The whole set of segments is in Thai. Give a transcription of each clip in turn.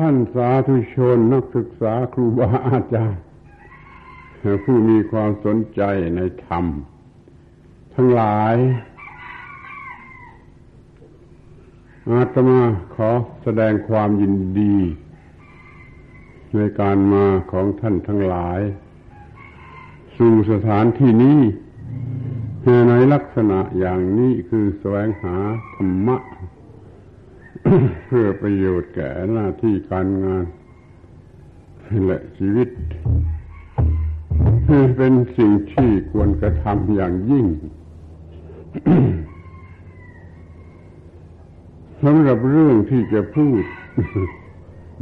ท่านสาธุชนนักศึกษาครูบาอาจารย์ผู้มีความสนใจในธรรม ทั้งหลาย อาตมาขอแสดงความยินดี ในการมาของท่านทั้งหลาย สู่สถานที่นี้ในลักษณะอย่างนี้คือแสวงหาธรรมะ เพื่อประโยชน์แก่หน้าที่การงานและชีวิต เป็นสิ่งที่ควรกระทำอย่างยิ่งสำหรับเรื่องที่จะพูด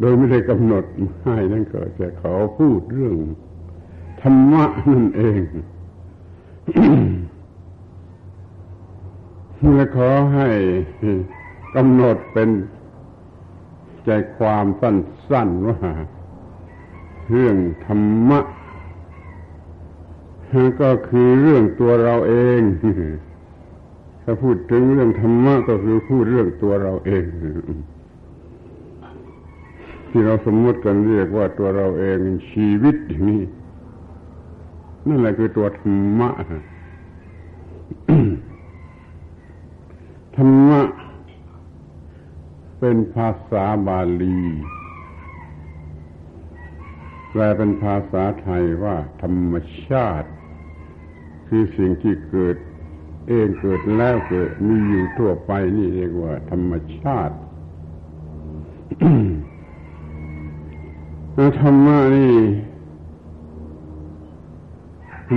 โดยไม่ได้กำหนดให้นั่นก็จะขอพูดเรื่อง ธรรมะนั่นเองและขอให้ กำหนดเป็นใจความสั้นๆว่าเรื่องธรรมะก็คือเรื่องตัวเราเอง ถ้าพูดถึงเรื่องธรรมะก็คือพูดเรื่องตัวเราเอง ที่เราสมมติกันเรียกว่าตัวเราเองชีวิตนี่นั่นแหละคือตัวธรรมะธรรมะ เป็นภาษาบาลี แปลเป็นภาษาไทยว่า ธรรมชาติ คือสิ่งที่เกิด เองเกิดแล้วเกิดมีอยู่ทั่วไปนี่เรียกว่า ธรรมชาติธรรมะนี่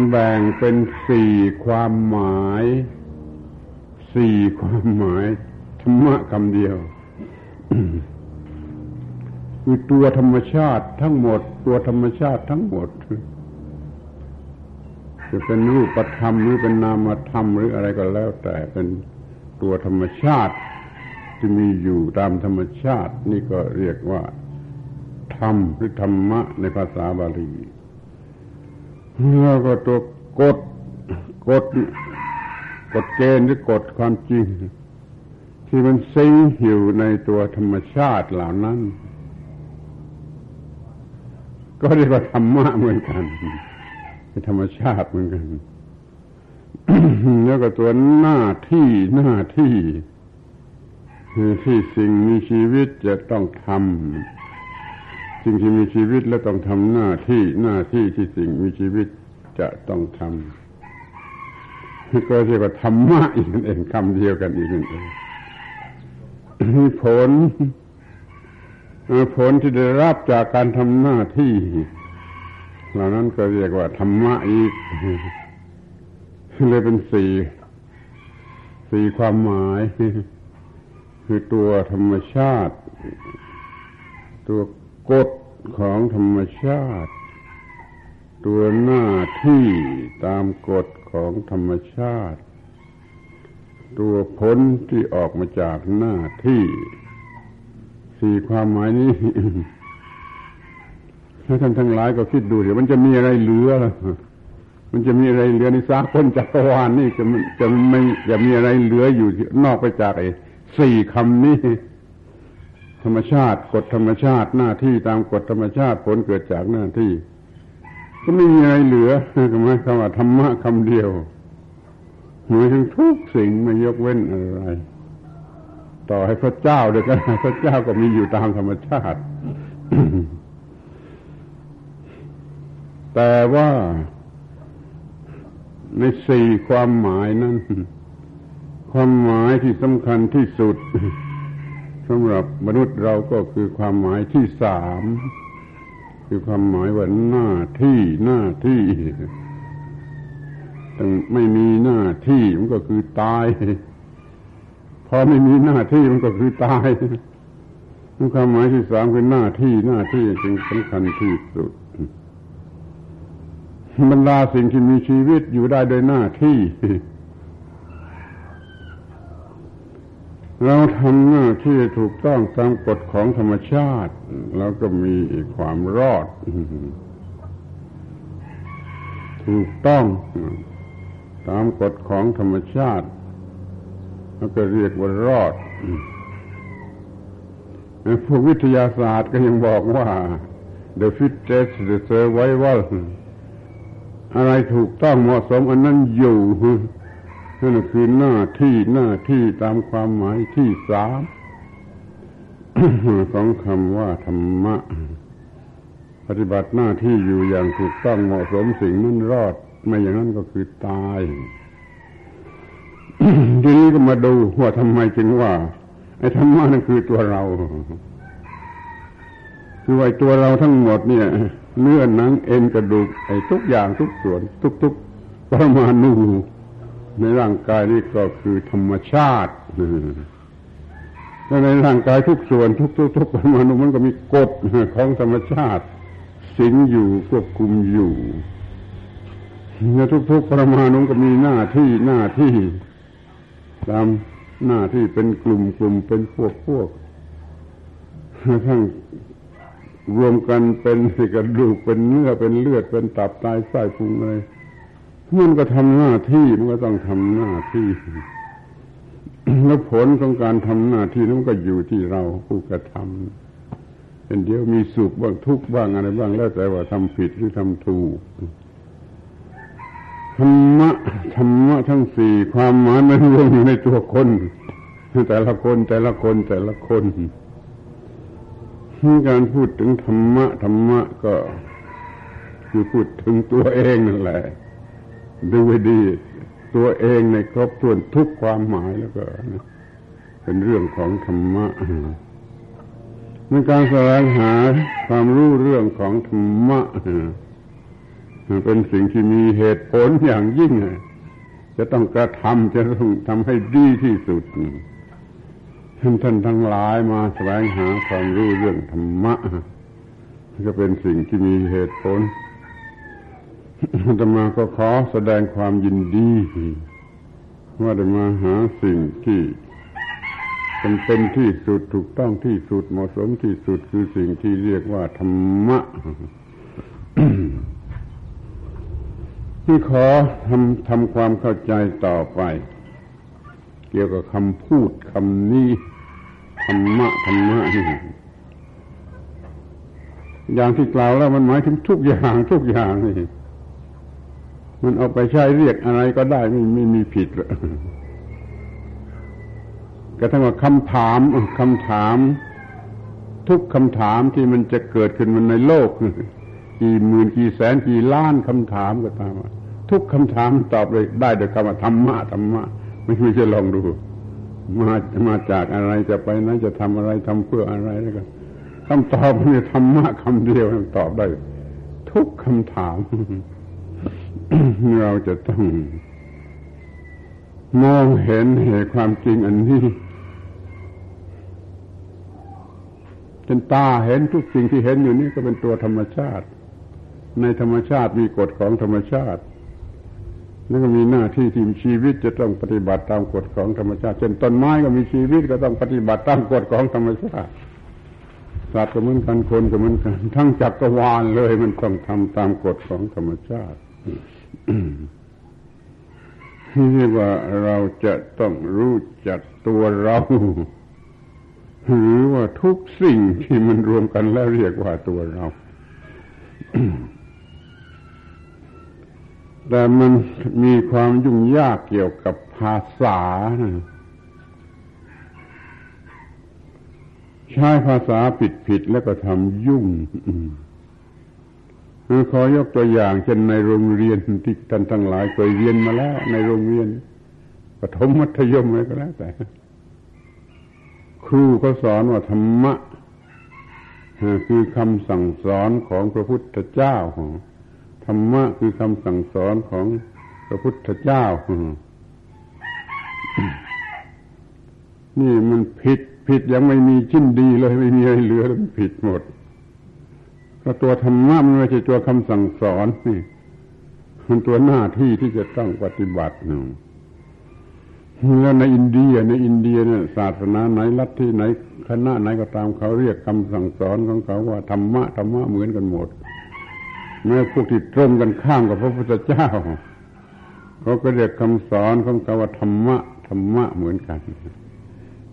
แบ่งเป็นสี่ความหมาย สี่ความหมาย ธรรมะคำเดียว คือตัวธรรมชาติทั้งหมด ตัวธรรมชาติทั้งหมดจะเป็นรูปธรรมหรือเป็นนามธรรมหรืออะไรก็แล้ว แต่เป็นตัวธรรมชาติที่มีอยู่ตามธรรมชาติ นี่ก็เรียกว่า ธรรมหรือธรรมะในภาษาบาลีแล้วก็ตัวกฎกฎกฎเกณฑ์หรือกฎความจริง ที่มันซิงอยู่ในตัวธรรมชาติเหล่านั้น ก็เรียกว่าธรรมะเหมือนกันเป็นธรรมชาติเหมือนกัน แล้วก็ตัวหน้าที่หน้าที่คือที่สิ่งมีชีวิตจะต้องทำสิ่งที่มีชีวิตและต้องทำหน้าที่หน้าที่ที่สิ่งมีชีวิตจะต้องทำก็เรียกว่าธรรมะอีกนั่นเองคำเดียวกันอีกนั่นเอง ผลผลที่ได้รับจากการทำหน้าที่เหล่านั้นก็เรียกว่า ธรรมะอีกเลยเป็นสี่สี่ความหมาย คือตัวธรรมชาติ ตัวกฎของธรรมชาติ ตัวหน้าที่ตามกฎของธรรมชาติ ตัวผลที่ออกมาจากหน้าที่ สี่ความหมายนี้ถ้าท่านทั้งหลายก็คิดดูเดี๋ยวมันจะมีอะไรเหลือ มันจะมีอะไรเหลือในสากลจักรวาลนี่จะจะไม่จะมีอะไรเหลืออยู่นอกไปจากไอ้สี่คำนี้ธรรมชาติกฎธรรมชาติหน้าที่ตามกฎธรรมชาติผลเกิดจากหน้าที่ ก็ไม่มีอะไรเหลือหมายคำว่าธรรมะคำเดียว มายถึงทุกสิ่งไม่ยกเว้นอะไร ต่อให้พระเจ้าเดียวกันพระเจ้าก็มีอยู่ตามธรรมชาติ แต่ว่าในสี่ความหมายนั้น ความหมายที่สำคัญที่สุดสำหรับมนุษย์เราก็คือความหมายที่สาม คือความหมายว่าหน้าที่หน้าที่ ไม่มีหน้าที่มันก็คือตาย พอไม่มีหน้าที่มันก็คือตายความหมายที่สามคือหน้าที่หน้าที่จึงสำคัญที่สุดบรรดาสิ่งที่มีชีวิตอยู่ได้โดยหน้าที่ เราทำหน้าที่ถูกต้องตามกฎของธรรมชาติ แล้วก็มีความรอด ถูกต้อง ตามกฎของธรรมชาติแล้วก็เรียกว่ารอดพวกวิทยาศาสตร์ก็ยังบอกว่า the fittest the survival อะไรถูกต้องเหมาะสมอันนั้นอยู่นั่นคือหน้าที่หน้าที่ตามความหมายที่สามของคำว่าธรรมะ ปฏิบัติหน้าที่อยู่อย่างถูกต้องเหมาะสมสิ่งนั้นรอด ไม่อย่างนั้นก็คือตาย ทีนี้ก็มาดูว่าทำไมจึงว่าไอ้ธรรมะนั่นคือตัวเรา คือไอ้ตัวเราทั้งหมดเนี่ยเนื้อหนังเอ็นกระดูกไอ้ทุกอย่างทุกส่วน ทุกๆประมาณนูในร่างกายนี่ก็คือธรรมชาติแล้วในร่างกายทุกส่วน ทุกๆประมาณนูมันก็มีกฎของธรรมชาติ สิงอยู่ควบคุมอยู่ ในทุกๆประมาณนูก็มีหน้าที่หน้าที่ ตามหน้าที่เป็นกลุ่มกลุ่มเป็นพวกพวกทั้งรวมกันเป็นกระดูกเป็นเนื้อเป็นเลือดเป็นตับไตไส้พุงอะไรมันก็ทำหน้าที่มันก็ต้องทำหน้าที่แล้วผลของการทำหน้าที่นั้นก็อยู่ที่เราผู้กระทำเป็นเดียวมีสุขบ้างทุกข์บ้างอะไรบ้างแล้วแต่ว่าทำผิดหรือทำถูก รรมะธรรมะทั้งสี่ความหมายมันรวมอยู่ในตัวคน แต่ละคนแต่ละคนแต่ละคนการพูดถึงธรรมะธรรมะก็คือพูดถึงตัวเองนั่นแหละดูไว้ดี ตัวเองในครอบถ้วนทุกความหมายแล้วก็เป็นเรื่องของธรรมะในการแสวงหาความรู้เรื่องของธรรมะ เป็นสิ่งที่มีเหตุผลอย่างยิ่ง จะต้องกระทำจะต้องทำให้ดีที่สุดท่านท่านทั้งหลายมาแสวงหาความรู้เรื่องธรรมะก็เป็นสิ่งที่มีเหตุผลธรรมาก็ขอแสดงความยินดี ว่าได้มาหาสิ่งที่เป็นเป็นที่สุดถูกต้องที่สุดเหมาะสมที่สุดคือสิ่งที่เรียกว่าธรรมะ ที่ขอทำทำความเข้าใจต่อไป เกี่ยวกับคำพูดคำนี้ธรรมะธรรมะนี่อย่างที่กล่าวแล้วมันหมายถึงทุกอย่างทุกอย่างนี่มันเอาไปใช้เรียกอะไรก็ได้ไม่ไม่มีผิดหรอกระทั่งว่าคำถามคำถาม ทุกคำถามที่มันจะเกิดขึ้นมันในโลกกี่หมื่นกี่แสนกี่ล้านคำถามก็ตาม ทุกคำถามตอบเลยได้โดยคำว่าธรรมะธรรมะไม่ไม่ใช่ลองดู มามาจากอะไรจะไปนั้นจะทำอะไรทำเพื่ออะไรแล้วกันคำตอบมันธรรมะคำเดียวตอบได้ ทุกคำถาม เราจะต้องมองเห็นเหตุความจริงอันนี้จนตาเห็นทุกสิ่งที่เห็นอยู่นี่ก็เป็นตัวธรรมชาติ ในธรรมชาติมีกฎของธรรมชาติ นั่นก็มีหน้าที่ที่มีชีวิตจะต้องปฏิบัติตามกฎของธรรมชาติ เช่นต้นไม้ก็มีชีวิตก็ต้องปฏิบัติตามกฎของธรรมชาติสัตว์ก็เหมือนกันคนก็เหมือนกัน ทั้งจักรวาลเลยมันต้องทำตามกฎของธรรมชาติที่เรียกว่าเราจะต้องรู้จักตัวเรา หรือว่าทุกสิ่งที่มันรวมกันแล้วเรียกว่าตัวเรา แต่มันมีความยุ่งยากเกี่ยวกับภาษาใช้ภาษาผิดผิดแล้วก็ทำยุ่งขอยกตัวอย่างเช่นในโรงเรียนที่ท่านทั้งหลายเคยเรียนมาแล้ว ในโรงเรียนปฐมมัธยมอะไรก็แล้วแต่ ครูเขาสอนว่าธรรมะคือคำสั่งสอนของพระพุทธเจ้าธ รรมะคือคำสั่งสอนของพระพุทธเจ้า นี่มันผิดผิดยังไม่มีชิ้นดีเลยไม่มีอะไรเหลือแล้วมันผิดหมดก็ตัวธรรมะมันไม่ใช่ตัวคำสั่งสอนนี่มันตัวหน้าที่ที่จะต้องปฏิบัติหนึ่งแล้วในอินเดียในอินเดียเนี่ยศาสนาไหนลัทธิไหนคณะไหนก็ตามเขาเรียกคำสั่งสอนของเขาว่าธรรมะธรรมะเหมือนกันหมด แม้พวกที่ตรงกันข้ามกับพระพุทธเจ้าเขาก็เรียกคำสอนของเขาว่าธรรมะธรรมะเหมือนกัน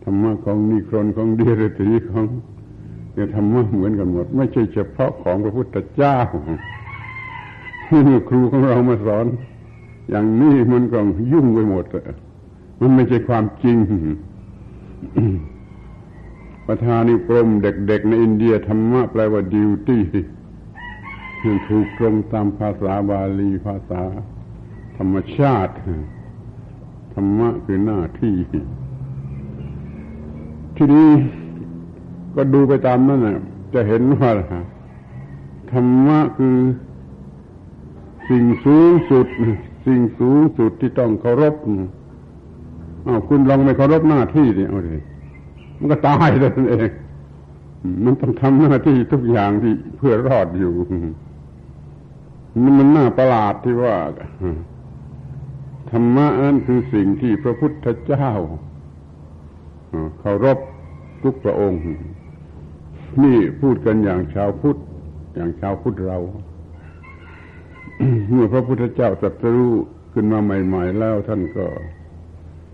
ธรรมะของนิครนของเดียรตีของจะธรรมะเหมือนกันหมด ไม่ใช่เฉพาะของพระพุทธเจ้าที่ครูของเรามาสอน อย่างนี้มันก็ยุ่งไปหมดมันไม่ใช่ความจริงประธานิกรมเด็กๆในอินเดียธรรมะแปลว่าดิวตี้ ถูกตรงตามภาษาบาลีภาษาธรรมชาติ ธรรมะคือหน้าที่ ที่นี้ก็ดูไปตามนั้นนะจะเห็นว่าธรรมะคือ สิ่งสูงสุด สิ่งสูงสุดที่ต้องเคารพอ้าวคุณลองไม่เคารพหน้าที่ดิเอาดิมันก็ตายเลยเองมันต้องทำหน้าที่ทุกอย่างที่เพื่อรอดอยู่ มันมันน่าประหลาดที่ว่าธรรมะนั้นคือสิ่งที่พระพุทธเจ้าเคารพทุกพระองค์ นี่พูดกันอย่างชาวพุทธอย่างชาวพุทธเรา เมื่อพระพุทธเจ้าตรัสรู้ขึ้นมาใหม่ ๆ แล้วท่านก็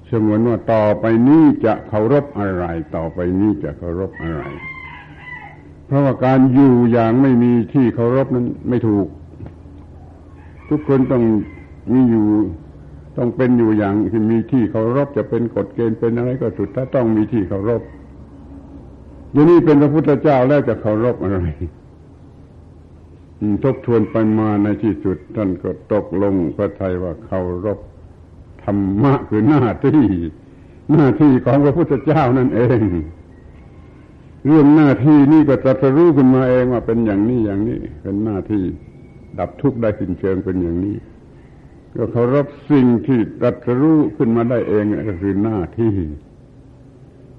เสมือนว่าต่อไปนี้จะเคารพอะไร ต่อไปนี้จะเคารพอะไร เพราะว่าการอยู่อย่างไม่มีที่เคารพนั้นไม่ถูก ทุกคนต้องมีอยู่ต้องเป็นอยู่อย่างที่มีที่เคารพจะเป็นกฎเกณฑ์เป็นอะไรก็สุดถ้าต้องมีที่เคารพอย่นี้เป็นพระพุทธเจ้าแล้วจะเคารพอะไรทบทวนไปมาในที่สุดท่านก็ตกลงพระไทยว่าเคารพธรรมะคือหน้าที่ หน้าที่ของพระพุทธเจ้านั่นเอง เรื่องหน้าที่นี่ก็ตรัสรู้ขึ้นมาเองว่าเป็นอย่างนี้อย่างนี้เป็นหน้าที่ ดับทุกข์ได้สิ้นเชิงเป็นอย่างนี้ ก็เคารพสิ่งที่ตรัสรู้ขึ้นมาได้เองก็คือหน้าที่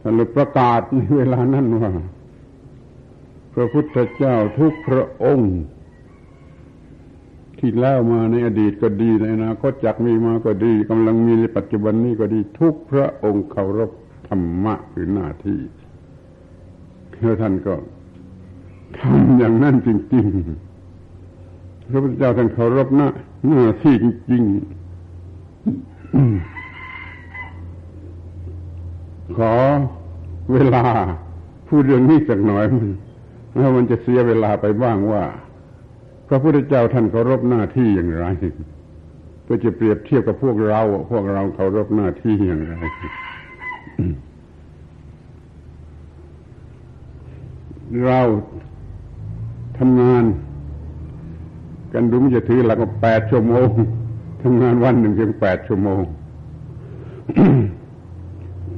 ท่านเลยประกาศในเวลานั้นว่า พระพุทธเจ้าทุกพระองค์ ที่แล้วมาในอดีตก็ดีในอนาคตจักมีมาก็ดีกำลังมีในปัจจุบันนี้ก็ดีทุกพระองค์เคารพธรรมะคือหน้าที่แล้วท่านก็ทำอย่างนั้นจริง ๆ พระพุทธเจ้าท่านเคารพหน้าหน้าที่จริงๆขอเวลาพูดเรื่องนี้สักหน่อยมันแล้วมันจะเสียเวลาไปบ้างว่า พระพุทธเจ้าท่านเคารพหน้าที่อย่างไรเพื่อจะเปรียบเทียบกับพวกเราพวกเราเคารพหน้าที่อย่างไรเราทำงาน กันดูมันจะถือหลักว่าแปดชั่วโมงทำงานวันหนึ่งเพียงแปดชั่วโมง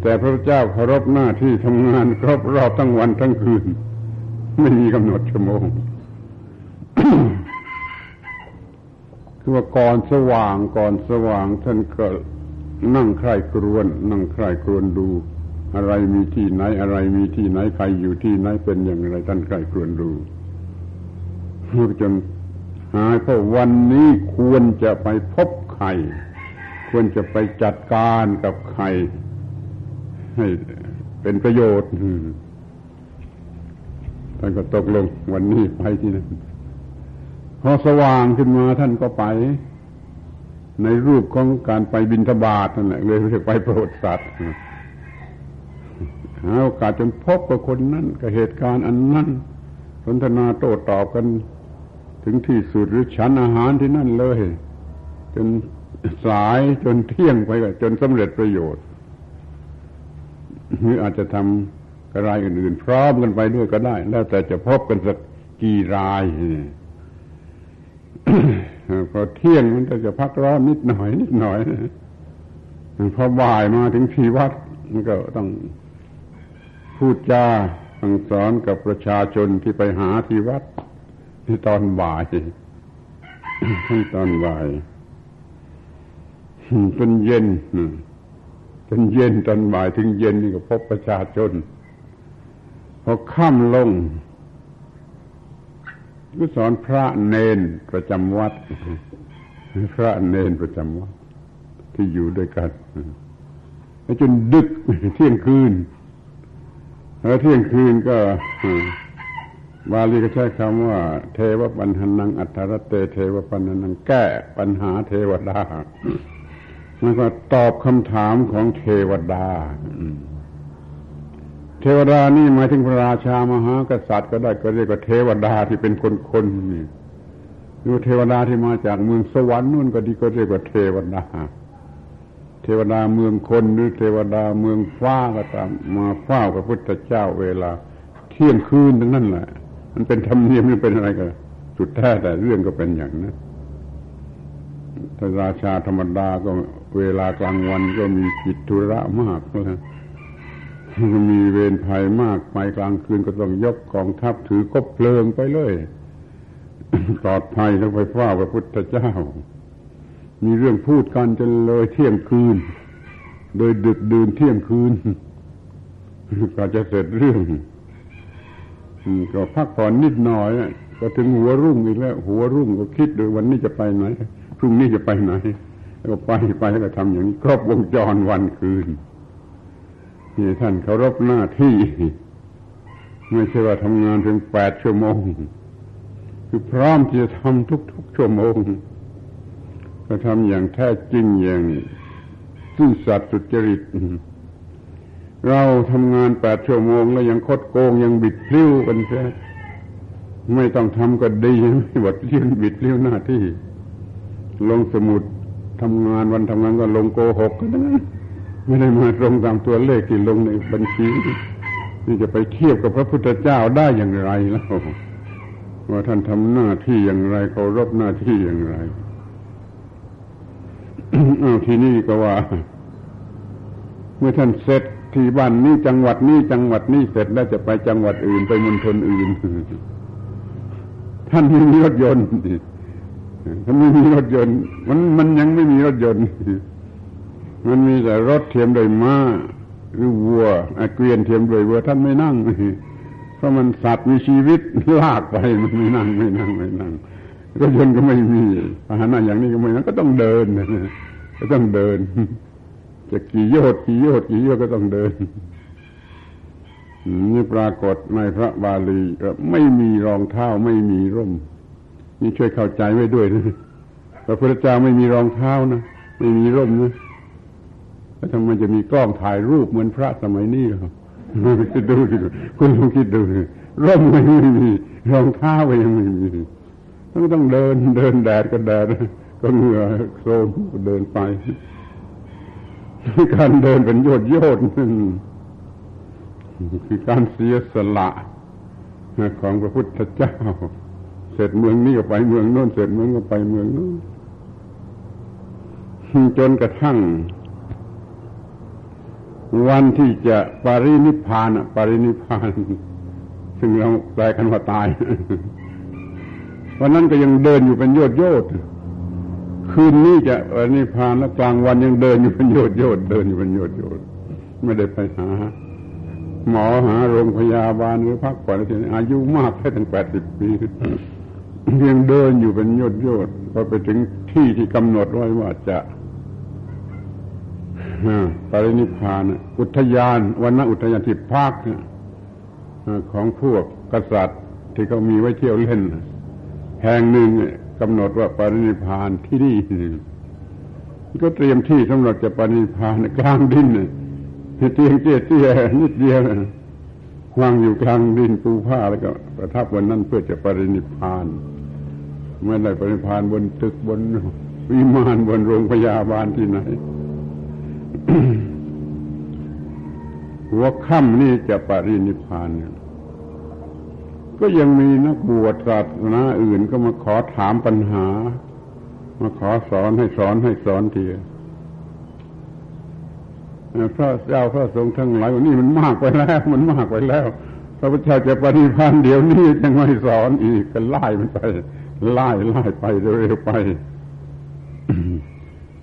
แต่พระเจ้าเคารพหน้าที่ทำงานครบรอบทั้งวันทั้งคืน ไม่มีกำหนดชั่วโมง คือว่าก่อนสว่างก่อนสว่าง ท่านก็นั่งใคร่ครวน นั่งใคร่ครวนดู อะไรมีที่ไหน อะไรมีที่ไหนใครอยู่ที่ไหนเป็นอย่างไรท่านใคร่ครวนดูจนาเพราวันนี้ควรจะไปพบใคร ควรจะไปจัดการกับใคร ให้เป็นประโยชน์ท่านก็ตกลงวันนี้ไปที่นั่นพอสว่างขึ้นมาท่านก็ไป ในรูปของการไปบินทบาทนั่นแหละเลยเรียกไปโปรดสัตว์หาโอกาสจนพบกับคนนั้นกับเหตุการณ์อันนั้นสนทนาโต้ตอบกัน ถึงที่สุดหรือฉันอาหารที่นั่นเลย จนสายจนเที่ยงไปจนสำเร็จประโยชน์หรืออาจจะทำกระไรอื่นๆพร้อมกันไปด้วยก็ได้ แล้วแต่จะพบกันสักกี่รายพอเที่ยงมันก็จะพักร้อนนิดหน่อย นิดหน่อยพอบ่ายมาถึงที่วัดมันก็ต้องพูดจาสั่งสอนกับประชาชนที่ไปหาที่วัด ที่ตอนบ่ายทั้งตอนบ่ายจนเย็นจนเย็นตอนบ่ายถึงเย็นนี่ก็พบประชาชนพอค่ำลงก็สอนพระเนนประจำวัด พระเนนประจำวัด ที่อยู่ด้วยกันจนดึกเที่ยงคืนแล้วเที่ยงคืนก็ บาลีก็ใช้คำว่า เทวปัญหานังอัตรเต เทวปัญหานังแก้ปัญหาเทวดาแล้วก็ตอบคำถามของเทวดาเทวดานี่หมายถึงพระราชามหากษัตริย์ก็ได้ก็เรียกว่าเทวดาที่เป็นคนคนนี่หรือเทวดาที่มาจากเมืองสวรรค์นู่นก็ดีก็เรียกว่าเทวดา เทวดาเมืองคนหรือเทวดาเมืองฟ้าก็ตามมาเฝ้าพระพุทธเจ้าเวลา เที่ยงคืนทั้งนั้นแหละ มันเป็นธรรมเนียมมันเป็นอะไรกันสุดแท้แต่เรื่องก็เป็นอย่างนั้นถ้าราชาธรรมดาก็เวลากลางวันก็มีกิจธุระมากแล้วมีเวรภัยมากไปกลางคืนก็ต้องยกกองทัพถือคบเพลิงไปเลยปลอดภัยต้องไปเฝ้าพระพุทธเจ้า มีเรื่องพูดกันจนเลยเที่ยงคืน โดยดึกดื่นเที่ยงคืนก็จะเสร็จเรื่อง ก็พักผ่อนนิดหน่อยก็ถึงหัวรุ่งอีกแล้ว หัวรุ่งก็คิดดูวันนี้จะไปไหนพรุ่งนี้จะไปไหน แล้วก็ไปไปแล้วก็ทำอย่างนี้ครบวงจรวันคืนนี่ท่านเคารพหน้าที่ ไม่ใช่ว่าทำงานเพียงแปดชั่วโมง คือพร้อมที่จะทำทุกๆชั่วโมง ก็ทำอย่างแท้จริงอย่างซื่อสัตย์สุจริต เราทำงานแปดชั่วโมงแล้วยังคดโกงยังบิดพลิ้วกันแท้ไม่ต้องทำก็ดีไม่บดเลี้ยนบิดเลี้ยวหน้าที่ ลงสมุดทำงานวันทำงานก็ลงโกหกก็ได้ไม่ได้มาตรงตามตัวเลขที่ลงในบัญชีนี่จะไปเทียบกับพระพุทธเจ้าได้อย่างไรแล้วว่าท่านทำหน้าที่อย่างไรเคารพหน้าที่อย่างไรอ้าทีนี้ก็ว่า เมื่อท่านเสร็จ ที่บ้านนี้จังหวัดนี้จังหวัดนี้เสร็จแล้วจะไปจังหวัดอื่นไปมณฑลอื่น ท่านไม่มีรถยนต์ท่านไม่มีรถยนต์ มันมันยังไม่มีรถยนต์ มันมีแต่รถเทียมโดยม้าหรือวัวเกวียนเทียมโดยวัวท่านไม่นั่งเพราะมันสัตว์มีชีวิตลากไปมันไม่นั่งไม่นั่งไม่นั่งรถยนต์ก็ไม่มีพาหนะอย่างนี้ก็ไม่นั่งก็ต้องเดินก็ต้องเดิน จะกี่โยชน์กี่โยชน์กี่โยชน์ก็ต้องเดินนี่ปรากฏในพระบาลีไม่มีรองเท้าไม่มีร่ม นี่ช่วยเข้าใจไว้ด้วยนะพระพุทธเจ้าไม่มีรองเท้านะไม่มีร่มนะแล้วทำไมจะมีกล้องถ่ายรูปเหมือนพระสมัยนี้หรอคิดดูสิคุณลองคิดดูร่มไม่มีรองเท้าก็ยังไม่มีต้องต้องเดินเดินแดดก็แดดก็เหงื่อโคลนเดินไป การเดินเป็นโยดโยดนั่นคือการเสียสละของพระพุทธเจ้า เสร็จเมืองนี้ก็ไปเมืองโน้น เสร็จเมืองก็ไปเมืองโน้นจนกระทั่ง วันที่จะปรินิพานปรินิพาน ซึ่งเราแปลกันว่าตาย วันนั้นก็ยังเดินอยู่เป็นโยดโยด คืนนี้จะปรินิพานแล้วกลางวันยังเดินอยู่เป็นโยดโยดเดินอยู่เป็นโยดโยดไม่ได้ไปหา หมอหาโรงพยาบาลหรือพักผ่อนอะไรอายุมากแค่ถึงแปดสิบปียังเดินอยู่เป็นโยดโยดพอไปถึงที่ที่กำหนดไว้ว่าจะปรินิพานอุทยานวันนอุทยานที่พักของพวกกษัตริย์ที่เขามีไว้เที่ยวเล่น แห่งหนึ่ง กำหนดว่าปรินิพานที่นี่ก็เตรียมที่สำหรับจะปรินิพานกลางดินเตียงเตี้ยเตี้ยนิดเดียววางอยู่กลางดินปูผ้าแล้วก็ประทับวันนั้นเพื่อจะปรินิพานไม่ได้ปรินิพานบนตึกบนวิมานบนโรงพยาบาลที่ไหน หัวค่ำนี่จะปรินิพาน ก็ยังมีนักบวชศาสนาอื่นก็มาขอถามปัญหา มาขอสอนให้สอนให้สอนทีพระเจ้าพระสงฆ์ทั้งหลายวันนี้มันมากไปแล้ว มันมากไปแล้ว พระพุทธเจ้าจะปฏิพันธ์เดี๋ยวนี้ยังไม่สอนอีกก็ไล่มันไปไล่ไล่ไปเร็วไป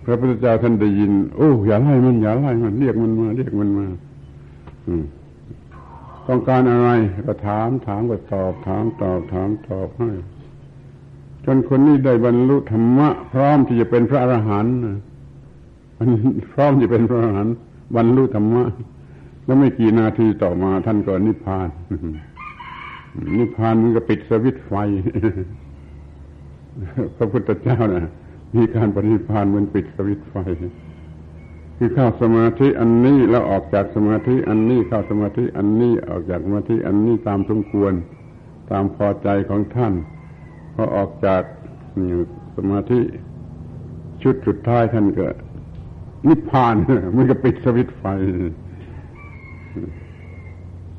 พระพุทธเจ้าท่านได้ยิน โอ้อย่าไล่มันอย่าไล่มันเรียกมันมา เรียกมันมา ต้องการอะไรก็ถามถามก็ตอบ ถามตอบถามตอบให้ จนคนนี้ได้บรรลุธรรมะ พร้อมที่จะเป็นพระอรหันต์พร้อมที่เป็นพระอรหันต์บรรลุธรรมะ แล้วไม่กี่นาทีต่อมาท่านก็นิพพาน นิพพานมันก็ปิดสวิตไฟ พระพุทธเจ้านะ่ะมีการปฏิพานเหมือนปิดสวิตไฟ คือเข้าสมาธิอันนี้แล้วออกจากสมาธิอันนี้เข้าสมาธิอันนี้ออกจากสมาธิอันนี้ตามสมควร ตามพอใจของท่านพอออกจากสมาธิชุดสุดท้ายท่านก็ นิพพานมันก็ปิดสวิตไฟ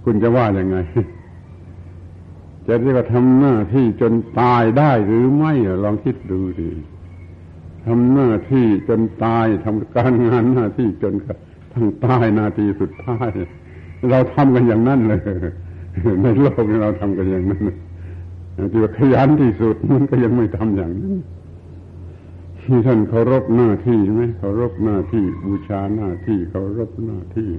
คุณจะว่าอย่างไง จะเรียกว่าทำหน้าที่จนตายได้หรือไม่ลองคิดดูดิ ทำหน้าที่จนตายทำการงานหน้าที่จนกระทั่งตายนาทีสุดท้าย เราทำกันอย่างนั้นเลย ในโลกนี้เราทำกันอย่างนั้นที่ว่าขยันที่สุดมันก็ยังไม่ทำอย่างนั้นที่ท่านเคารพหน้าที่ไหมเคารพหน้าที่บูชาหน้าที่เคารพหน้าที่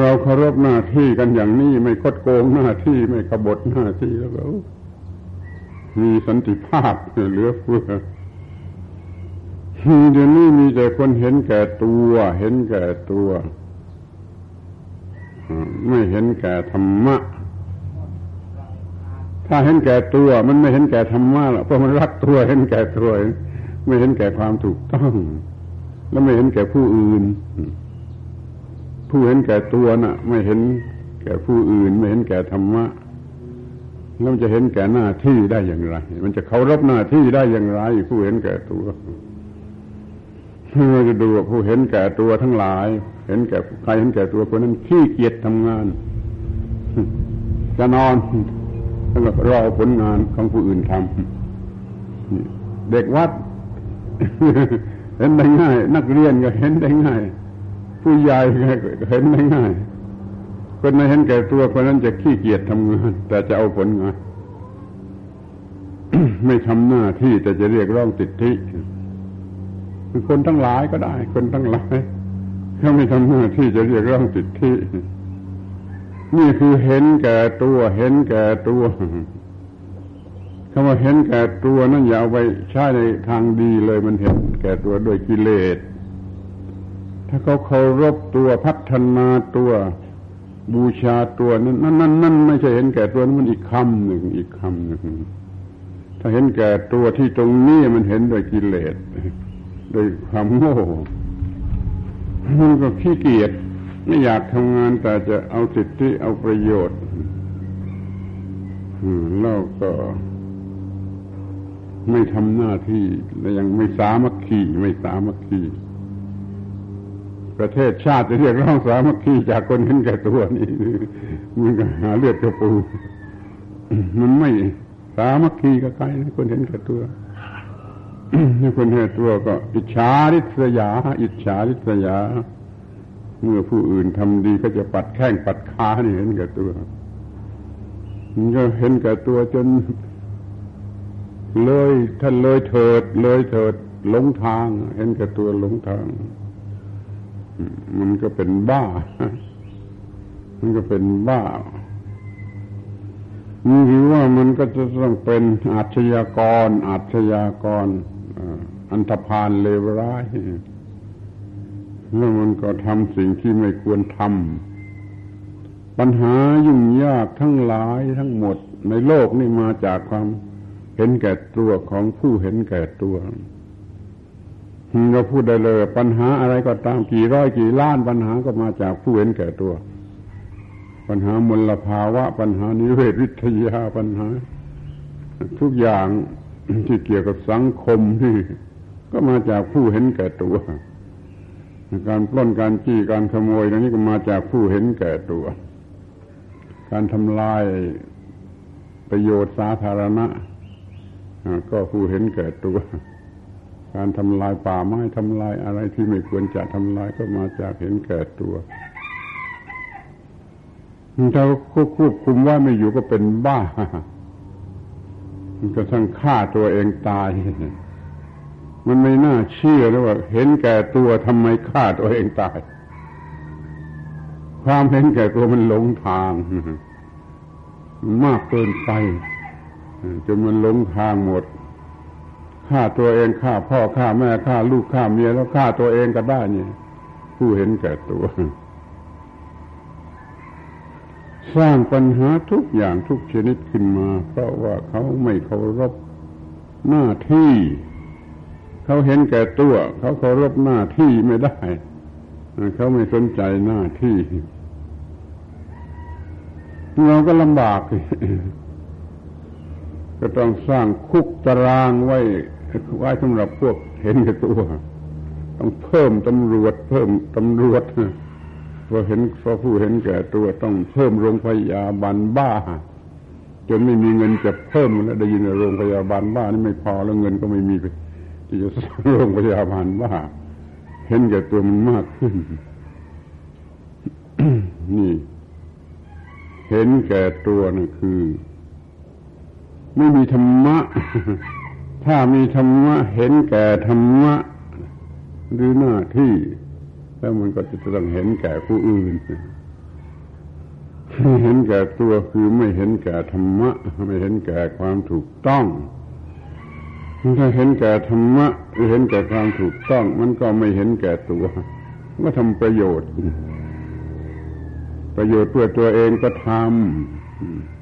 เราเคารพหน้าที่กันอย่างนี้ ไม่คดโกงหน้าที่ไม่กบฏหน้าที่แล้ว มีสันติภาพเหลือเฟือเดี๋ยวนี้มีแต่คนเห็นแก่ตัว เห็นแก่ตัว ไม่เห็นแก่ธรรมะ ถ้าเห็นแก่ตัว มันไม่เห็นแก่ธรรมะหรอกเพราะมันรักตัวเห็นแก่ตัวไม่เห็นแก่ความถูกต้อง แล้วไม่เห็นแก่ผู้อื่น ผู้เห็นแก่ตัวน่ะ ไม่เห็นแก่ผู้อื่น ไม่เห็นแก่ธรรมะ แล้วมันจะเห็นแก่หน้าที่ได้อย่างไร มันจะเคารพหน้าที่ได้อย่างไร ผู้เห็นแก่ตัวเราจะดูผู้เห็นแก่ตัวทั้งหลาย เห็นแก่ใครเห็นแก่ตัวคนนั้นขี้เกียจทำงาน จะนอนแล้วก็รอผลงานของผู้อื่นทำเด็กวัด เห็นได้ง่าย นักเรียนก็เห็นได้ง่าย ผู้ใหญ่ก็เห็นได้ง่าย คนไหนเห็นแก่ตัวคนนั้นจะขี้เกียจทำงานแต่จะเอาผลงานไม่ทำหน้าที่แต่จะเรียกร้องสิทธิคือคนทั้งหลายก็ได้ คนทั้งหลายถ้าไม่ทำหน้าที่จะเรียกร้องสิทธิ นี่คือเห็นแก่ตัวเห็นแก่ตัวคำว่าเห็นแก่ตัวนั่นอย่าเอาไปใช้ในทางดีเลยมันเห็นแก่ตัวด้วยกิเลส ถ้าเขาเคารพตัวพัฒนาตัว บูชาตัวนั้นนั่นนั่นนั่นไม่ใช่เห็นแก่ตัวนั้นมันอีกคำหนึ่งอีกคำหนึ่งถ้าเห็นแก่ตัวที่ตรงนี้มันเห็นโดยกิเลสโดยความโง่มันก็ขี้เกียจไม่อยากทำงานแต่จะเอาสิทธิเอาประโยชน์แล้วก็ไม่ทำหน้าที่และยังไม่สามัคคีไม่สามัคคี ประเทศชาติจะเรียกร้องสามัคคีจากคนเห็นแก่ตัวนี่มันก็หาเลือดกระปูมันไม่สามัคคีกับใครนะคนเห็นแก่ตัวนี่คนเห็นตัวก็ อิจฉาริษยา อิจฉาริษยา เมื่อผู้อื่นทำดีก็จะปัดแข้งปัดขานี่เห็นแก่ตัวมันก็เห็นแก่ตัวจน เลยท่านเลยเถิด เลยเถิดหลงทาง เห็นแก่ตัวหลงทาง มันก็เป็นบ้า มันก็เป็นบ้าหรือว่ามันก็จะต้องเป็นอาชญากร อาชญากรอันธพาลเลวร้ายแล้วมันก็ทำสิ่งที่ไม่ควรทำปัญหายุ่งยากทั้งหลายทั้งหมด ในโลกนี่มาจากความเห็นแก่ตัวของผู้เห็นแก่ตัว เราพูดได้เลย ปัญหาอะไรก็ตามกี่ร้อยกี่ล้านปัญหาก็มาจากผู้เห็นแก่ตัว ปัญหามลภาวะ ปัญหานิเวศวิทยาปัญหา ทุกอย่างที่เกี่ยวกับสังคมที่ ก็มาจากผู้เห็นแก่ตัวการปล้นการจี้การขโมยนี้ก็มาจากผู้เห็นแก่ตัว การทำลายประโยชน์สาธารณะ ก็ผู้เห็นแก่ตัว การทำลายป่าไม้ทำลายอะไรที่ไม่ควรจะทำลายก็มาจากเห็นแก่ตัวถ้าควบคุมว่าไม่อยู่ก็เป็นบ้ามันก็ทั้งฆ่าตัวเองตาย มันไม่น่าเชื่อเลยว่า เห็นแก่ตัวทำไมฆ่าตัวเองตาย ความเห็นแก่ตัวมันหลงทางมากเกินไปจนมันหลงทางหมด ฆ่าตัวเองฆ่าพ่อฆ่าแม่ฆ่าลูกฆ่าเมียแล้วฆ่าตัวเองก็ได้นี่ย ผู้เห็นแก่ตัว สร้างปัญหาทุกอย่างทุกชนิดขึ้นมา เพราะว่าเขาไม่เคารพหน้าที่ เขาเห็นแก่ตัว เขาเคารพหน้าที่ไม่ได้ เขาไม่สนใจหน้าที่ เราก็ลำบาก ก็ต้องสร้างคุกตารางไว้ไว้สำหรับพวกเห็นแก่ตัว ต้องเพิ่มตำรวจ เพิ่มตำรวจพอเห็นพอผู้เห็นแก่ตัวต้องเพิ่มโรงพยาบาลบ้า จนไม่มีเงินจะเพิ่มแล้วได้ยินโรงพยาบาลบ้านี่ไม่พอแล้วเงินก็ไม่มีไปที่จะสร้างโรงพยาบาลบ้า เห็นแก่ตัวมันมากขึ้น นี่ เห็นแก่ตัวนั่คือ ไม่มีธรรมะ ถ้ามีธรรมะเห็นแก่ธรรมะหรือหน้าที่ แล้วมันก็จะต้องเห็นแก่ผู้อื่นเห็นแก่ตัวคือไม่เห็นแก่ธรรมะ ไม่เห็นแก่ความถูกต้องถ้าเห็นแก่ธรรมะหรือเห็นแก่ความถูกต้อง มันก็ไม่เห็นแก่ตัวก็ทำประโยชน์ ประโยชน์เพื่อตัวเองก็ทำ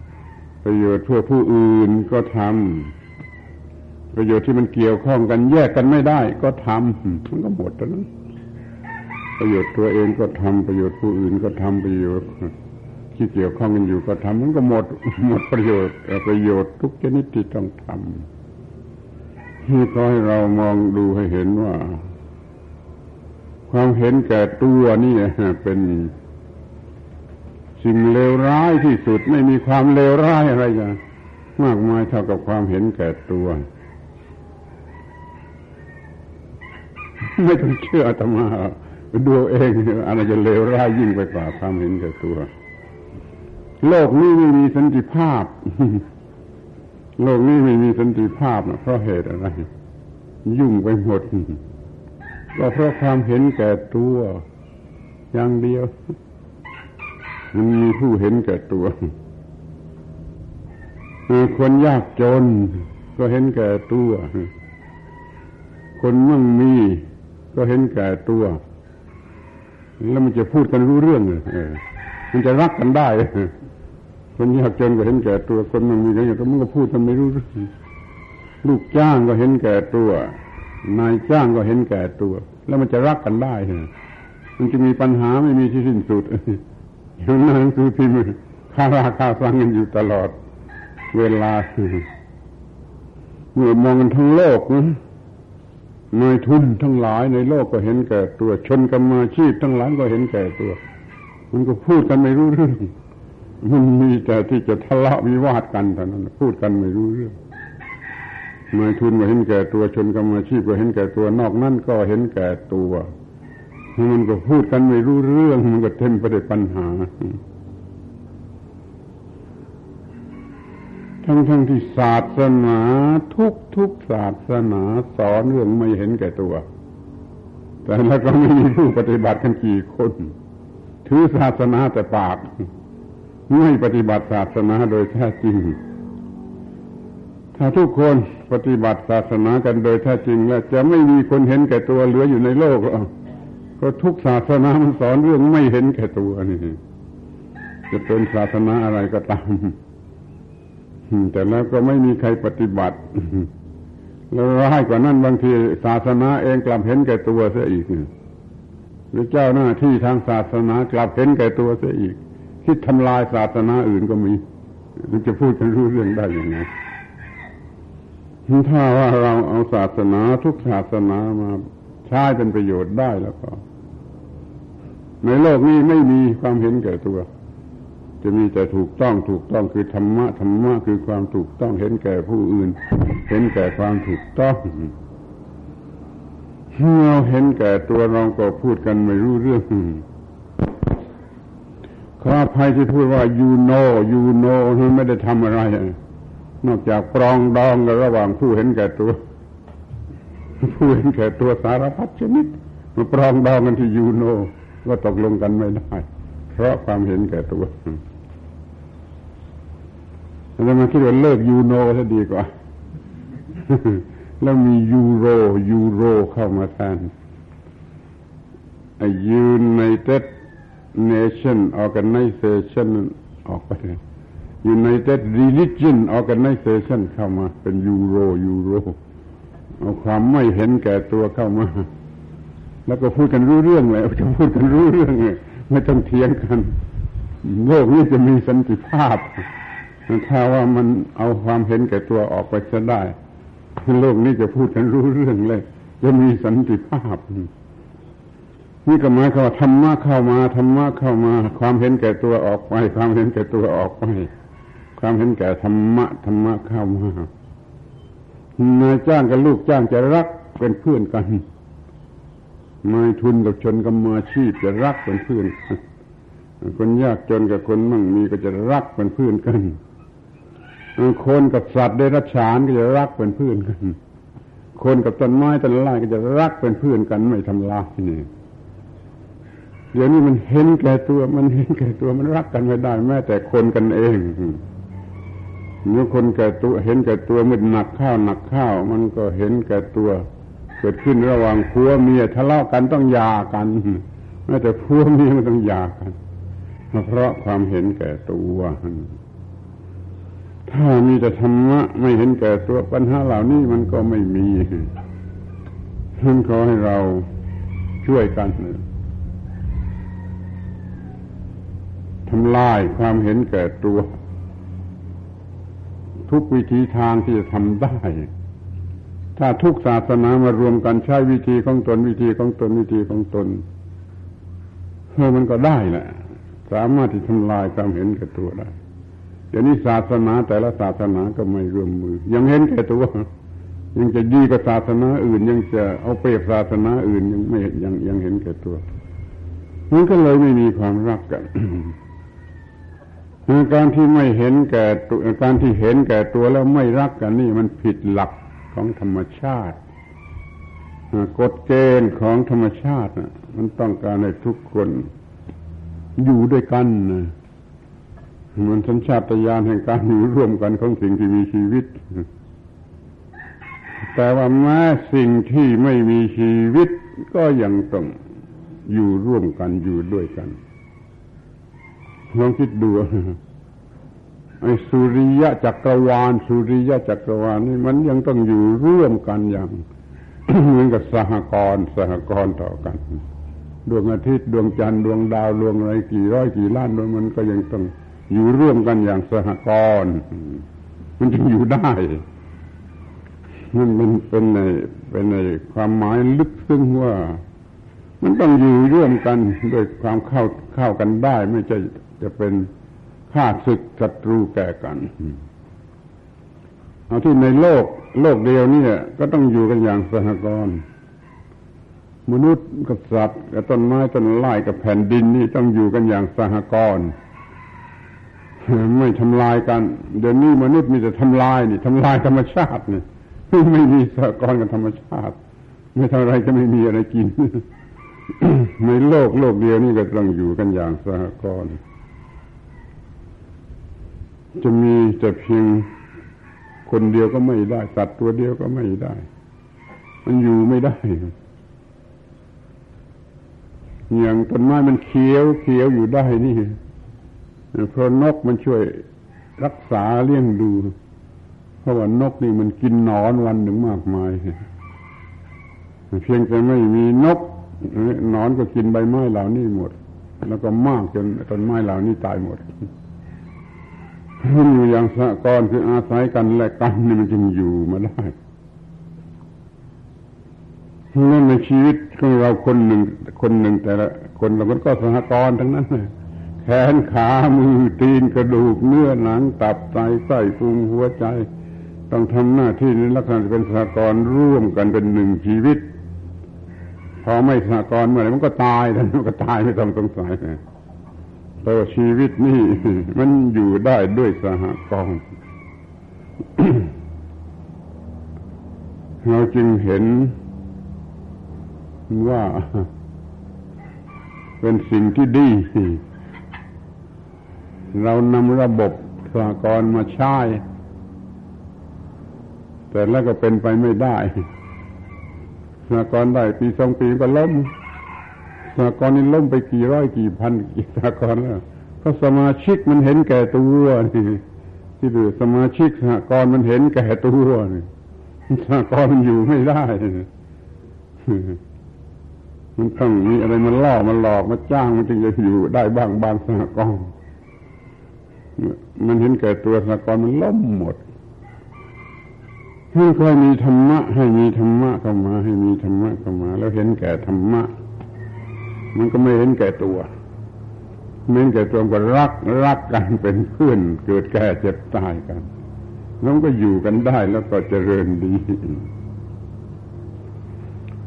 ประโยชน์เพื่อผู้อื่นก็ทำประโยชน์ที่มันเกี่ยวข้องกันแยกกันไม่ได้ ก็ทำมันก็หมดแล้วนั้นประโยชน์ตัวเองก็ทำประโยชน์ผู้อื่นก็ทำประโยชน์ที่เกี่ยวข้องกันอยู่ก็ทำมันก็หมดหมดประโยชน์ประโยชน์ทุกชนิดที่ต้องทำที่ก็ให้เรามองดูให้เห็นว่า ความเห็นแก่ตัวนี่เป็น สิ่งเลวร้ายที่สุดไม่มีความเลวร้ายอะไรกันมากมายเท่ากับความเห็นแก่ตัว ไม่ต้องเชื่ออาตมาดูเองอะไรจะเลวร้ายยิ่งไปกว่าความเห็นแก่ตัว โลกนี้ไม่มีสันติภาพ โลกนี้ไม่มีสันติภาพนะเพราะเหตุอะไร ยุ่งไปหมดก็เพราะความเห็นแก่ตัว อย่างเดียว มันมีผู้เห็นแก่ตัวคนยากจนก็เห็นแก่ตัว คนมั่งมีก็เห็นแก่ตัว แล้วมันจะพูดกันรู้เรื่องเลยมันจะรักกันได้ คนยากจนก็เห็นแก่ตัว คนมันมีอะไรก็มันก็พูดกันไม่รู้เรื่องลูกจ้างก็เห็นแก่ตัว นายจ้างก็เห็นแก่ตัว แล้วมันจะรักกันได้มันจะมีปัญหาไม่มีที่สิ้นสุด อย่างนั้นหนังสือพิมพ์ค่าราคาฟังกันอยู่ตลอด เวลาเมื่อมองกันทั้งโลกนะนายทุนทั้งหลายในโลกก็เห็นแก่ตัว ชนกรรมาชีพทั้งหลายก็เห็นแก่ตัว มันก็พูดกันไม่รู้เรื่อง มันมีแต่ที่จะทะเลาะวิวาทกันเท่านั้นพูดกันไม่รู้เรื่องนายทุนก็เห็นแก่ตัว ชนกรรมาชีพก็เห็นแก่ตัวนอกนั้นก็เห็นแก่ตัว มันก็พูดกันไม่รู้เรื่อง มันก็เต็มไปด้วยปัญหา ทั้งทั้งที่ศาสนาทุกทุกศาสนาสอนเรื่องไม่เห็นแก่ตัว แต่แล้วก็ไม่มีผู้ปฏิบัติกันกี่คน ถือศาสนาแต่ปาก ไม่ปฏิบัติศาสนาโดยแท้จริง ถ้าทุกคนปฏิบัติศาสนากันโดยแท้จริง แล้วจะไม่มีคนเห็นแก่ตัวเหลืออยู่ในโลกก็ ก็ทุกศาสนามันสอนเรื่องไม่เห็นแก่ตัวนี่จะเป็นศาสนาอะไรก็ตาม แต่แล้วก็ไม่มีใครปฏิบัติ แล้วร้ายกว่านั้นบางทีศาสนาเองกลับเห็นแก่ตัวเสียอีกหรือเจ้าหน้าที่ทางศาสนากลับเห็นแก่ตัวเสียอีก คิดทำลายศาสนาอื่นก็มีมันจะพูดกันรู้เรื่องได้ย่างไงถ้าว่าเราเอาศาสนาทุกศาสนามาใช้เป็นประโยชน์ได้แล้วก็ ในโลกนี้ไม่มีความเห็นแก่ตัว จะมีแต่ถูกต้องถูกต้องคือธรรมะธรรมะคือความถูกต้องเห็นแก่ผู้อื่น เห็นแก่ความถูกต้องเราเห็นแก่ตัวเราก็พูดกันไม่รู้เรื่องขออภัยที่พูดว่า you know you know ไม่ได้ทำอะไร นอกจากปรองดองกันระหว่างผู้เห็นแก่ตัว ผู้เห็นแก่ตัวสารพัดชนิดมาปรองดองกันที่ยูโน ก็ตกลงกันไม่ได้ เพราะความเห็นแก่ตัวเรามาคิดว่าเลิกยูโนซะดีกว่า แล้วมียูโร ยูโรเข้ามาแทน United Nation Organization ออกไป United Religion Organization เข้ามา เป็นยูโรยูโร เอาความไม่เห็นแก่ตัวเข้ามา แล้วก็พูดกันรู้เรื่องเลยจะพูดกันรู้เรื่องเลยไม่ต้องเถียงกัน โลกนี้จะมีสันติภาพถ้าว่ามันเอาความเห็นแก่ตัวออกไปจะได้โลกนี้จะพูดกันรู้เรื่องเลย จะมีสันติภาพ นี่ก็หมายความว่าธรรมะเข้ามาธรรมะเข้ามา ความเห็นแก่ตัวออกไป ความเห็นแก่ตัวออกไป ความเห็นแก่ธรรมะธรรมะเข้ามานายจ้างกับลูกจ้างจะรักเป็นเพื่อนกัน นายทุนกับชนกรรมาชีพจะรักเป็นเพื่อนกันคนยากจนกับคนมั่งมีก็จะรักเป็นเพื่อนกันคนกับสัตว์ได้รัชานก็จะรักเป็นเพื่อนกัน คนกับต้นไม้ต้นไม้ก็จะรักเป็นเพื่อนกันไม่ทำลายนี่เดี๋ยวนี้มันเห็นแก่ตัว มันเห็นแก่ตัวมันรักกันไม่ได้ แม้แต่คนกันเองเมื่อคนแก่ตัว เห็นแก่ตัวมันหนักข้าวหนักข้าว มันก็เห็นแก่ตัว เกิดขึ้นระหว่างผัวเมียทะเลาะกันต้องหย่ากันแม้แต่ผัวเมียมันต้องหย่ากันเพราะความเห็นแก่ตัวถ้ามีแต่ธรรมะไม่เห็นแก่ตัวปัญหาเหล่านี้มันก็ไม่มีท่านขอให้เราช่วยกันทำลายความเห็นแก่ตัว ทุกวิธีทางที่จะทำได้ ถ้าทุกศาสนามารวมกันใช้วิธีของตนวิธีของตนวิธีของตนเออมันก็ได้แหละสามารถที่ทำลายความเห็นแก่ตัวได้เดี๋ยวนี้ศาสนาแต่ละศาสนาก็ไม่ร่วมมือ ยังเห็นแก่ตัวยังจะดีกว่าศาสนาอื่น ยังจะเอาเปรียบศาสนาอื่นยังไม่ยังยังเห็นแก่ตัวมันก็เลยไม่มีความรักกันการที่ไม่เห็นแก่ตัวการที่เห็นแก่ตัวแล้วไม่รักกันนี่มันผิดหลัก ของธรรมชาติกฎเกณฑ์ของธรรมชาติมันต้องการให้ทุกคนอยู่ด้วยกันนะมันสัญชาตญาณแห่งการอยู่ร่วมกันของสิ่งที่มีชีวิต แต่ว่าแม้สิ่งที่ไม่มีชีวิตก็ยังต้องอยู่ร่วมกันอยู่ด้วยกันลองคิดดู ไอ้สุริยะจักรวาล สุริยะจักรวาลนี่มันยังต้องอยู่ร่วมกันอย่างเหมือนกับสหกรณ์สหกรณ์ต่อกัน ดวงอาทิตย์ดวงจันทร์ดวงดาวดวงอะไรกี่ร้อยกี่ล้านดวงมันก็ยังต้องอยู่ร่วมกันอย่างสหกรณ์มันจึงอยู่ได้มันเป็นเป็นในเป็นในความหมายลึกซึ้งว่า มันต้องอยู่ร่วมกันด้วยความเข้าเข้ากันได้ ไม่ใช่จะเป็น ข้าศึกศัตรูแก่กัน เอาที่ในโลก โลกเดียวนี่ก็ต้องอยู่กันอย่างสหกรณ์มนุษย์กับสัตว์กับต้นไม้ต้นไม้กับแผ่นดินนี่ต้องอยู่กันอย่างสหกรณ์ไม่ทำลายกัน เดี๋ยวนี้มนุษย์มีแต่ทำลายนี่ทำลายธรรมชาตินี่ไม่มีสหกรณ์กับธรรมชาติ ไม่เท่าไรก็ไม่มีอะไรกินในโลกโลกเดียวนี่ก็ต้องอยู่กันอย่างสหกรณ์ จะมีแต่เพียงคนเดียวก็ไม่ได้ สัตว์ตัวเดียวก็ไม่ได้ มันอยู่ไม่ได้อย่างต้นไม้มันเขียวเขียวอยู่ได้นี่เพราะนกมันช่วยรักษาเลี้ยงดู เพราะว่านกนี่มันกินนอนวันหนึ่งมากมายเพียงแต่ไม่มีนกนอนก็กินใบไม้เหล่านี้หมด แล้วก็มากจนต้นไม้เหล่านี้ตายหมด อยู่อย่างสะกรคืออาศัยกันและกันนี่มันจึงอยู่มาได้นั่นในชีวิตของเราคนหนึ่งคนหนึ่งแต่ละ คนเราก็สหกรณ์ทั้งนั้นเลยแขนขามือตีนกระดูกเนื้อหนังตับไตไส้พุงหัวใจ ต้องทำหน้าที่ในลักษณะเป็นสหกรณ์ร่วมกันเป็นหนึ่งชีวิต พอไม่สหกรณ์เมื่อไหร่มันก็ตายแล้วมันก็ตายไม่ต้องสงสัย แต่ว่าชีวิตนี่มันอยู่ได้ด้วยสหกรณ์เราจึงเห็นว่าเป็นสิ่งที่ดี เรานำระบบสากรณ์มาใช้ แต่แล้วก็เป็นไปไม่ได้สากรณ์ได้ปีสองปีก็ล้ม สากรณ์นี่ล้มไปกี่ร้อยกี่พันกี่สากรณ์แล้วก็สมาชิกมันเห็นแก่ตัวนี่ที่ดูสมาชิกสากรณ์มันเห็นแก่ตัวนี่สหกรณ์มันอยู่ไม่ได้มันต้องมีอะไรมันล่อมันหลอกมาจ้างมันจึงจะอยู่ได้บ้างบางสหกรณ์มันเห็นแก่ตัวสหกรณ์มันล่มหมดให้ค่อยมีธรรมะ ให้มีธรรมะเข้ามา ให้มีธรรมะเข้ามา แล้วเห็นแก่ธรรมะ มันก็ไม่เห็นแก่ตัวเห็นแก่ตัวก็รักรักกันเป็นเพื่อนเกิดแก่เจ็บตายกันแล้วก็อยู่กันได้แล้วก็เจริญดี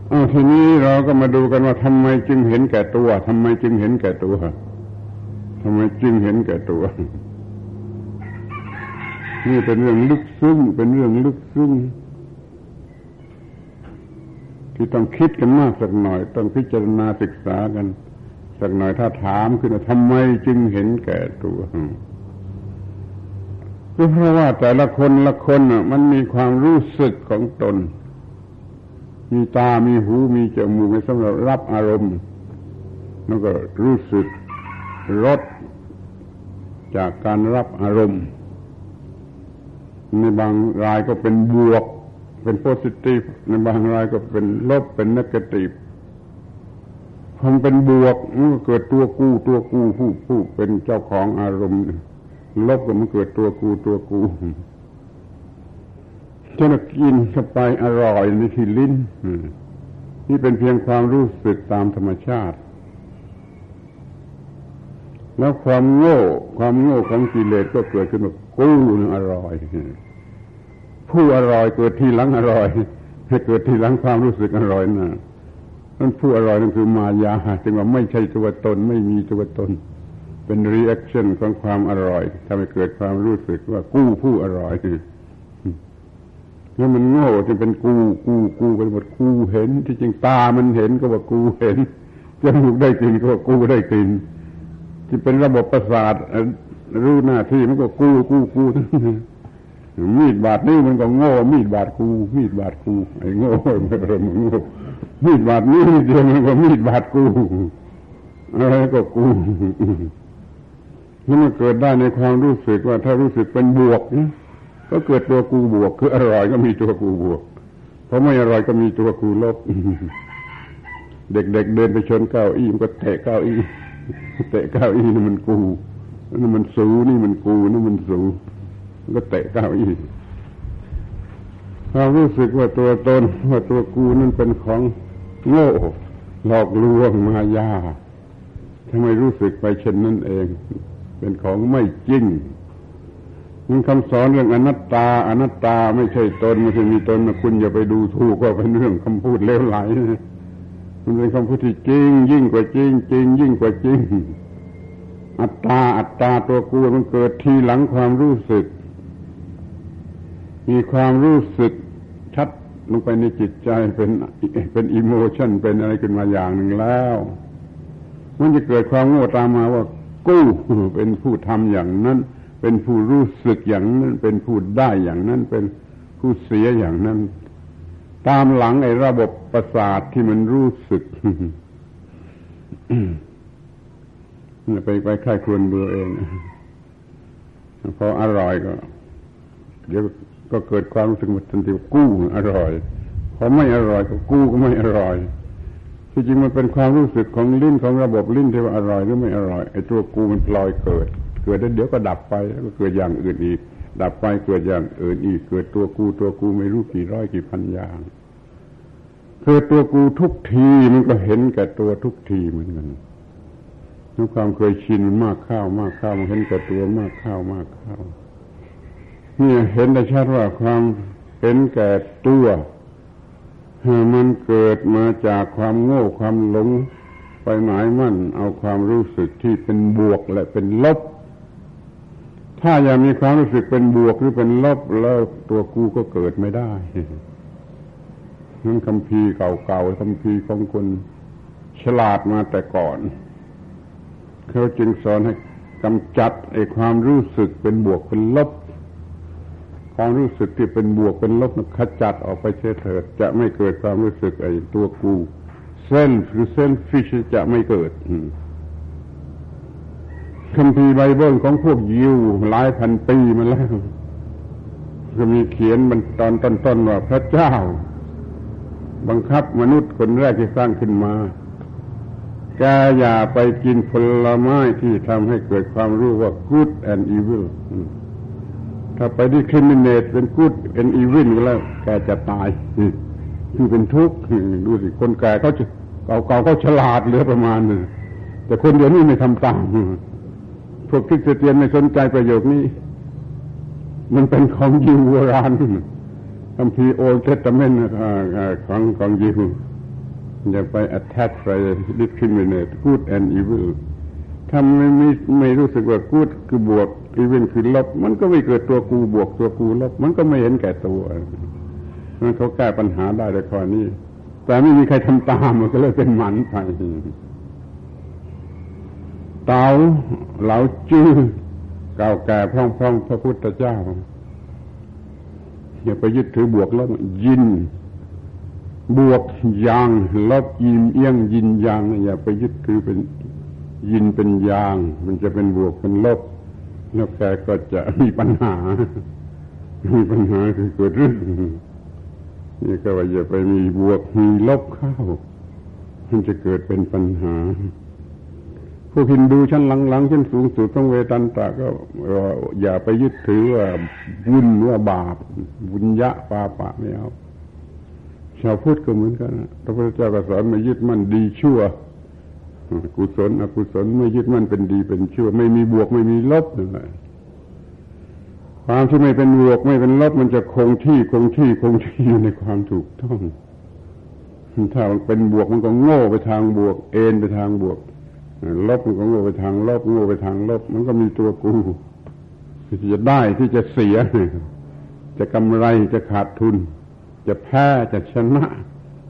เอาทีนี้เราก็มาดูกันว่าทำไมจึงเห็นแก่ตัวทำไมจึงเห็นแก่ตัวทำไมจึงเห็นแก่ตัว นี่เป็นเรื่องลึกซึ้งเป็นเรื่องลึกซึ้ง ที่ต้องคิดกันมากสักหน่อย ต้องพิจารณาศึกษากัน สักหน่อยถ้าถามขึ้นว่าทำไมจึงเห็นแก่ตัวก็เพราะว่าแต่ละคนละคนมันมีความรู้สึกของตน มีตามีหูมีจมูกสำหรับรับอารมณ์แล้วก็รู้สึกรสจากการรับอารมณ์ ในบางรายก็เป็นบวก เป็นโพสิทีฟในบางรายก็เป็นลบเป็นนักตีฟพอเป็นบวกมันก็เกิดตัวกูตัวกูผู้ผู้เป็นเจ้าของอารมณ์ ลบก็มันเกิดตัวกูตัวกูจนกินเข้าไปอร่อยในที่ลิ้นนี่เป็นเพียงความรู้สึกตามธรรมชาติ แล้วความโง่ ความโง่ของกิเลสก็เกิดขึ้นมากู้นึงอร่อย ผู้อร่อยเกิดทีหลังอร่อยให้เกิดทีหลังความรู้สึกอร่อยนะนั่นผู้อร่อยนั่นคือมายาจึงว่าไม่ใช่ตัวตน ไม่มีตัวตน เป็น reaction ของความอร่อยทำให้เกิดความรู้สึกว่ากูผู้อร่อยแล้วมันโง่จึงเป็นกูกูกูไปหมดกูเห็น ที่จริงตามันเห็นก็ว่ากูเห็นจมูกได้กลิ่นก็ว่ากูได้กลิ่นที่เป็นระบบประสาทรู้หน้าที่มันก็กูกูกูทั้งนั้น มีดบาดนี้มันก็โง่ มีดบาดกู มีดบาดกูไอ้โง่ไม่เริ่มโง่มีดบาดนี้เดียวมันก็มีดบาดกูอะไรก็กูนี่มันเกิดได้ในความรู้สึกว่าถ้ารู้สึกเป็นบวกนะก็เกิดตัวกูบวก คืออร่อยก็มีตัวกูบวกเพราะไม่อร่อยก็มีตัวกูลบเด็กๆเเดินไปชนเก้าอี้มันก็เตะเก้าอี้เตะเก้าอี้นี่มันกูนี่มันสูนี่มันกูนี่มันสู ก็เตะเก้าอี้ความรู้สึกว่าตัวตนว่าตัวกูนั่นเป็นของโง่หลอกลวงมายาทำไมรู้สึกไปเช่นนั้นเอง เป็นของไม่จริงมันคำสอนเรื่องอนัตตา อนัตตาไม่ใช่ตนไม่ใช่มีตนนะคุณอย่าไปดูถูกว่าเป็นเรื่องคำพูดเลวไหลมันเป็นคำพูดที่จริง ยิ่งกว่าจริง จริง ยิ่งกว่าจริง อัตตาอัตตาตัวกูมันเกิดทีหลังความรู้สึก มีความรู้สึกชัดลงไปในจิตใจเป็นเป็นอิโมชันเป็นอะไรขึ้นมาอย่างหนึ่งแล้ว มันจะเกิดความโง่ตามมาว่ากู้เป็นผู้ทำอย่างนั้น เป็นผู้รู้สึกอย่างนั้น เป็นผู้ได้อย่างนั้น เป็นผู้เสียอย่างนั้น ตามหลังไอ้ระบบประสาทที่มันรู้สึกไปไปค่ายครวนเบื่อเอง พออร่อยก็ เดี๋ยว ก็เกิดความรู้สึกว่าทันทีกู้อร่อยพอไม่อร่อยก็กู้ก็ไม่อร่อยที่จริงมันเป็นความรู้สึกของลิ้นของระบบลิ้นที่ว่าอร่อยหรือไม่อร่อยไอ้ตัวกูมันปลอยเกิด เกิดแล้วเดี๋ยวก็ดับไปแล้วก็เกิดอย่างอื่นอีก ดับไปเกิดอย่างอื่นอีก เกิดตัวกูตัวกูไม่รู้กี่ร้อยกี่พันอย่างเกิดตัวกูทุกทีมันก็เห็นแก่ตัวทุกทีเหมือนกันด้วยความเคยชินมากข้าวมากข้าวมันเห็นแก่ตัวมากข้าวมากข้าว นี่เห็นได้ชัดว่าความเห็นแก่ตัวมันเกิดมาจากความโง่ความหลงไปหมายมั่นเอาความรู้สึกที่เป็นบวกและเป็นลบ ถ้ายังมีความรู้สึกเป็นบวกหรือเป็นลบแล้วตัวกูก็เกิดไม่ได้นั่นคำพีเก่าๆคำพีของคนฉลาดมาแต่ก่อน เขาจึงสอนให้กำจัดไอ้ความรู้สึกเป็นบวกเป็นลบ ความรู้สึกที่เป็นบวกเป็นลบขจัดออกไปเฉยเถิด จะไม่เกิดความรู้สึกไอ้ตัวกูเส้นหรือเส้นฟิชจะไม่เกิดคัมภีร์ไบเบิลของพวกยิวหลายพันปีมาแล้ว ก็มีเขียนมันตอนต้นๆว่าพระเจ้า บังคับมนุษย์คนแรกที่สร้างขึ้นมาแกอย่าไปกินผลไม้ที่ทำให้เกิดความรู้ว่า good and evil ถ้าไปดิคริมิเนตเป็น good and evil แล้ว แกจะตายคือเป็นทุกข์ดูสิคนแก่เขาจะเก่าๆเขาฉลาดเหลือประมาณนึงแต่คนเดียวนี้ไม่ทำตามพวกคริสเตียนไม่สนใจประโยคนี้ มันเป็นของยิวโบราณคัมภีร์ Old Testament ของของยิวอย่าไป attach ไป discriminate good and evil ถ้าไม่ไม่ไม่รู้สึกว่า good คือบวก evil คือลบ มันก็ไม่เกิดตัวกูบวกตัวกูลบ มันก็ไม่เห็นแก่ตัวมันเขาแก้ปัญหาได้ในข้อนี้ แต่ไม่มีใครทำตามมันก็เลยเป็นหมันไปเตาเหลาจื้อเก่าแก่พร่องๆพระพุทธเจ้าอย่าไปยึดถือบวกลบยิน บวกยางลบยิมเอี้ยงยินยางอย่าไปยึดถือเป็นยินเป็นยาง มันจะเป็นบวกเป็นลบ แล้วแกก็จะมีปัญหา มีปัญหาคือเกิดเรื่องนี่ก็ว่าอย่าไปมีบวกมีลบเข้า มันจะเกิดเป็นปัญหา พวกฮินดูชั้นหลังๆชั้นสูงสุดของเวตันตะก็อย่าไปยึดถือว่าบุญว่าบาป บุญยะปาปะไม่เอาชาวพุทธก็เหมือนกันพระพุทธเจ้าก็สอนไม่ยึดมั่นดีชั่ว กุศลอกุศลไม่ยึดมั่นเป็นดีเป็นชั่ว ไม่มีบวกไม่มีลบเลยความที่ไม่เป็นบวกไม่เป็นลบมันจะคงที่คงที่คงที่อยู่ในความถูกต้องถ้ามันเป็นบวกมันก็โง่ไปทางบวก เอ็นไปทางบวกลบมันก็โง่ไปทางลบโง่ไปทางลบ มันก็มีตัวกูที่จะได้ที่จะเสีย จะกำไรจะขาดทุน จะแพ้จะชนะ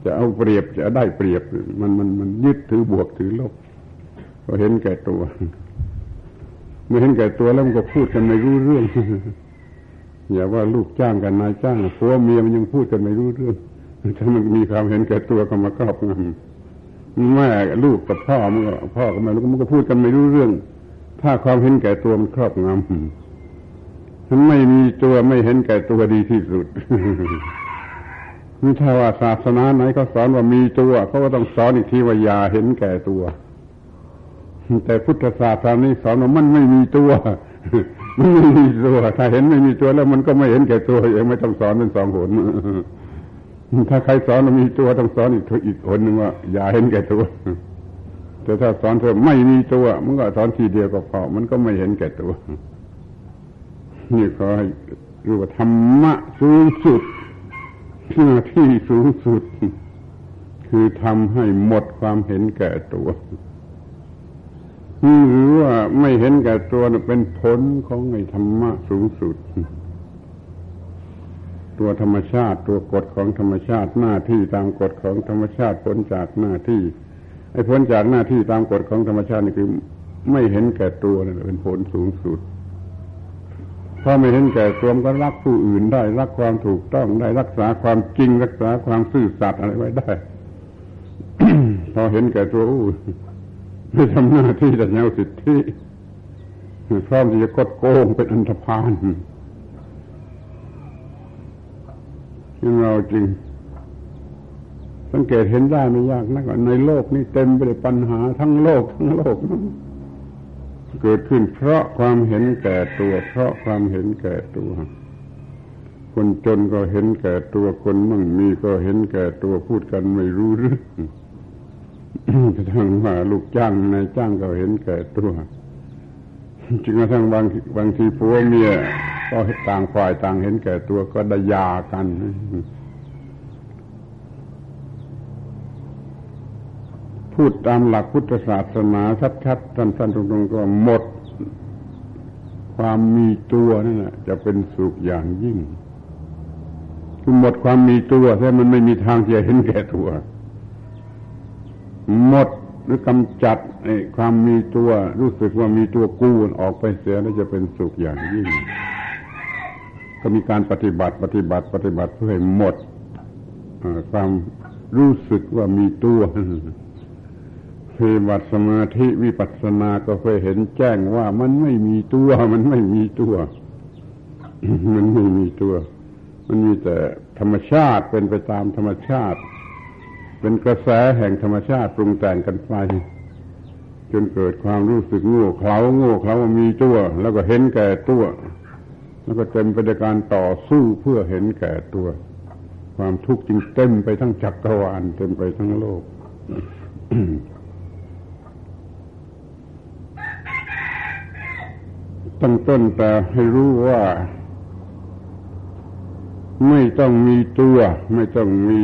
จะเอาเปรียบจะได้เปรียบ มันมันมันยึดถือบวกถือลบก็เห็นแก่ตัวเมื่อเห็นแก่ตัวแล้วมันก็พูดกันไม่รู้เรื่องอย่าว่าลูกจ้างกันนายจ้างผัวเมียมันยังพูดกันไม่รู้เรื่องถ้ามันมีความเห็นแก่ตัวก็มาครอบงำแม่ลูกกับพ่อมันก็พ่อกับแม่ลูกมันก็พูดกันไม่รู้เรื่อง ถ้าความเห็นแก่ตัวมันครอบงำมันไม่มีตัวไม่เห็นแก่ตัวดีที่สุด นี่ถ้าว่าศาสนาไหนเขาสอนว่ามีตัวเขาก็ต้องสอนอีกทีว่าอย่าเห็นแก่ตัว แต่พุทธศาสนานี้สอนว่ามันไม่มีตัวมันไม่มีตัวถ้าเห็นไม่มีตัวแล้วมันก็ไม่เห็นแก่ตัวยังไม่ต้องสอนเป็นสองหนถ้าใครสอนว่ามีตัวต้องสอนอีกอีกคนหนึ่งว่า อย่าเห็นแก่ตัวแต่ถ้าสอนเธอไม่มีตัวมันก็สอนทีเดียวก็พอมันก็ไม่เห็นแก่ตัวนี่ขอให้รู้ว่าธรรมะสูงสุด หน้าที่สูงสุด คือทำให้หมดความเห็นแก่ตัวหรือว่าไม่เห็นแก่ตัวเป็นผลของไอ้ธรรมะสูงสุด ตัวธรรมชาติตัวกฎของธรรมชาติหน้าที่ตามกฎของธรรมชาติผลจากหน้าที่ ไอ้ผลจากหน้าที่ตามกฎของธรรมชาตินี่คือ ไม่เห็นแก่ตัวนี่เป็นผลสูงสุด พอไม่เห็นแก่ตัวก็รักผู้อื่นได้ รักความถูกต้องได้รักษาความจริงรักษาความซื่อสัตย์อะไรไว้ได้พอเห็นแก่ตัวไม่ทำหน้าที่แต่แนวสิทธิพร้อมที่จะกดโกงเป็นอันธพาลที่เราจริง สังเกตเห็นได้ไม่ยากนักในโลกนี้เต็มไปด้วยปัญหาทั้งโลกทั้งโลกนั้น เกิดขึ้นเพราะความเห็นแก่ตัว เพราะความเห็นแก่ตัว คนจนก็เห็นแก่ตัวคนมั่งมีก็เห็นแก่ตัวพูดกันไม่รู้เรื่องกระทั่งว่าลูกจ้างนายจ้างก็เห็นแก่ตัวจึงกระทั่งบางบางทีผัวเมียก็ต่างฝ่ายต่างเห็นแก่ตัวก็ได้ยากัน พูดตามหลักพุทธศาสนาชัดๆสั้นๆตรงๆก็หมด ความมีตัวนั่นแหละจะเป็นสุขอย่างยิ่งคือหมดความมีตัวแต่มันไม่มีทางจะเห็นแก่ตัว หมดหรือกำจัดความมีตัว รู้สึกว่ามีตัวกู้ออกไปเสียแล้วจะเป็นสุขอย่างยิ่ง ก็มีการปฏิบัติปฏิบัติปฏิบัติเพื่อให้หมดความรู้สึกว่ามีตัว ปฏิบัตสมาธิวิปัสสนาก็เพื่อเห็นแจ้งว่ามันไม่มีตัว มันไม่มีตัว มันไม่มีตัว มันมีแต่ธรรมชาติเป็นไปตามธรรมชาติ เป็นกระแสแห่งธรรมชาติปรุงแต่งกันไปจนเกิดความรู้สึกโง่เขลาโง่เขลาว่ามีตัว แล้วก็เห็นแก่ตัว แล้วก็เต็มไปด้วยการต่อสู้เพื่อเห็นแก่ตัว ความทุกข์จึงเต็มไปทั้งจักรวาลเต็มไปทั้งโลก ตั้งต้นแต่ให้รู้ว่า ไม่ต้องมีตัว ไม่ต้องมี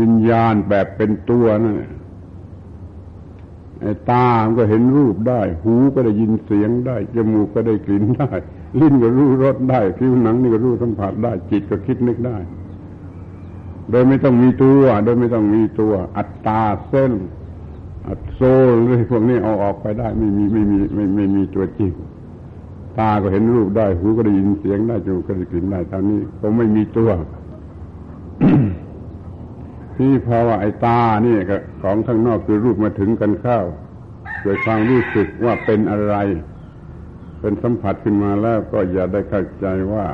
วิญญาณแบบเป็นตัวนั่นไอ้ตาก็เห็นรูปได้ หูก็ได้ยินเสียงได้ จมูกก็ได้กลิ่นได้ ลิ้นก็รู้รสได้ผิวหนังนี่ก็รู้สัมผัสได้ จิตก็คิดนึกได้ โดยไม่ต้องมีตัว โดยไม่ต้องมีตัว อัตตาเส้น อัตโซเลยพวกนี้เอาออกไปได้ ไม่มีไม่มีไม่ไม่มีตัวจริง ตาก็เห็นรูปได้ หูก็ได้ยินเสียงได้จมูกก็ได้กลิ่นได้ตอนนี้ก็ไม่มีตัวที่ภาวะไอ้ตาเนี่ยของข้างนอกคือรูปมาถึงกันเข้าโดยความรู้สึกว่าเป็นอะไร เป็นสัมผัสขึ้นมาแล้วก็อย่าได้เข้าใจว่า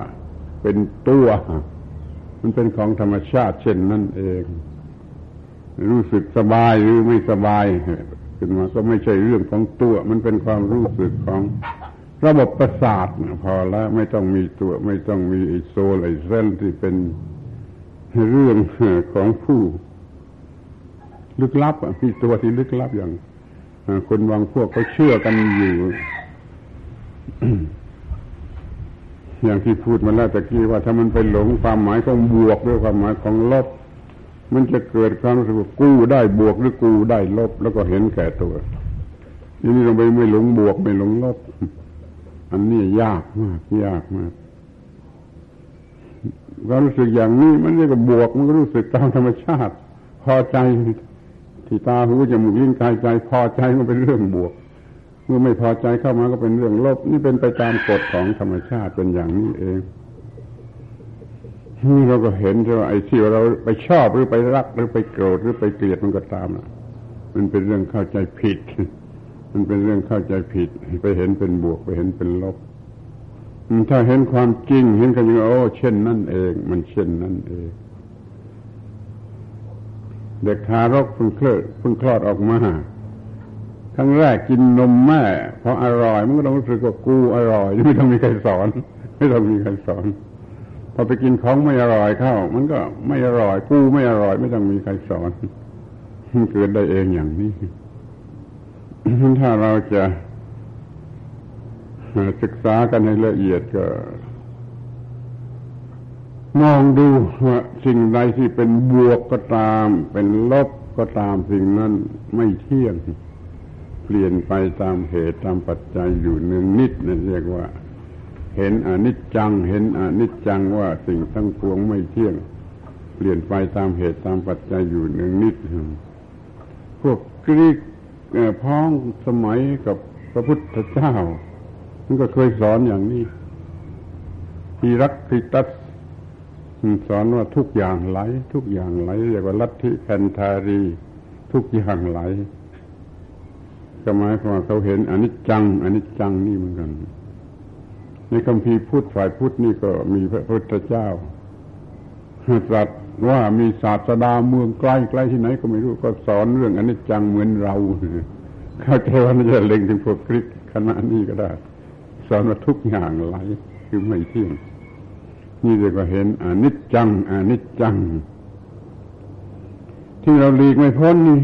เป็นตัว มันเป็นของธรรมชาติเช่นนั่นเอง รู้สึกสบายหรือไม่สบายขึ้นมาก็ไม่ใช่เรื่องของตัว มันเป็นความรู้สึกของระบบประสาทพอแล้วไม่ต้องมีตัว ไม่ต้องมีไอโซลไอเซนที่เป็นเรื่องของผู้ ลึกลับมีตัวที่ลึกลับอย่างคนบางพวกเขาเชื่อกันอยู่ อย่างที่พูดมาแล้วตะกี้ว่าถ้ามันไปหลงความหมายของบวกด้วยความหมายของลบ มันจะเกิดความรู้สึกว่ากู้ได้บวกหรือกู้ได้ลบ แล้วก็เห็นแก่ตัวทีนี้เราไปไม่หลงบวกไม่หลงลบ อันนี้ยากมากยากมากความรู้สึกอย่างนี้มันเรียกว่าบวกมันก็รู้สึกตามธรรมชาติ พอใจที่ตาหูจมูกลิ้นกายใจ พอใจมันเป็นเรื่องบวก เมื่อไม่พอใจเข้ามาก็เป็นเรื่องลบ นี่เป็นไปตามกฎของธรรมชาติเป็นอย่างนี้เอง นี่เราก็เห็นใช่ไหมไอ้ที่เราไปชอบหรือไปรักหรือไปโกรธหรือไปเกลียดมันก็ตามนะมันเป็นเรื่องเข้าใจผิด มันเป็นเรื่องเข้าใจผิด ไปเห็นเป็นบวกไปเห็นเป็นลบ ถ้าเห็นความจริง เห็นกันอย่างโอ้เช่นนั่นเอง มันเช่นนั่นเอง เด็กทารกเพิ่งเคลอนเพิ่งคลอดออกมาครั้งแรกกินนมแม่พออร่อย มันก็ต้องรู้สึกว่ากูอร่อย ไม่ต้องมีใครสอน ไม่ต้องมีใครสอน พอไปกินของไม่อร่อยเข้า มันก็ไม่อร่อยกูไม่อร่อย ไม่ต้องมีใครสอนมันเกิดได้เองอย่างนี้ ถ้าเราจะศึกษากันให้ละเอียดก็ มองดูว่าสิ่งใดที่เป็นบวกก็ตาม เป็นลบก็ตามสิ่งนั้นไม่เที่ยง เปลี่ยนไปตามเหตุตามปัจจัยอยู่หนึ่งนิดนั่นเรียกว่า เห็นอนิจจัง เห็นอนิจจังว่าสิ่งทั้งปวงไม่เที่ยง เปลี่ยนไปตามเหตุตามปัจจัยอยู่หนึ่งนิด พวกกรีกพ้องสมัยกับพระพุทธเจ้า มันก็เคยสอนอย่างนี้ทีรักทิตัสสอนว่าทุกอย่างไหล ทุกอย่างไหลเรียกว่าลัทธิแพนทารี ทุกอย่างไหลก็หมายความเขาเห็นอนิจจังอนิจจังนี่เหมือนกัน ในคำพีพุทธฝ่ายพุทธนี่ก็มีพระพุทธเจ้าตรัสว่ามีศาสดาเมืองใกล้ใกล้ที่ไหนก็ไม่รู้ก็สอนเรื่องอนิจจังเหมือนเราเข้าใจว่ามันจะเล็งถึงพวกคริสคณะนี้ก็ได้ สอนว่าทุกอย่างไหลคือไม่เที่ยงนี่เรียกว่าเห็นอนิจจังอนิจจัง ที่เราหลีกไม่พ้นนี่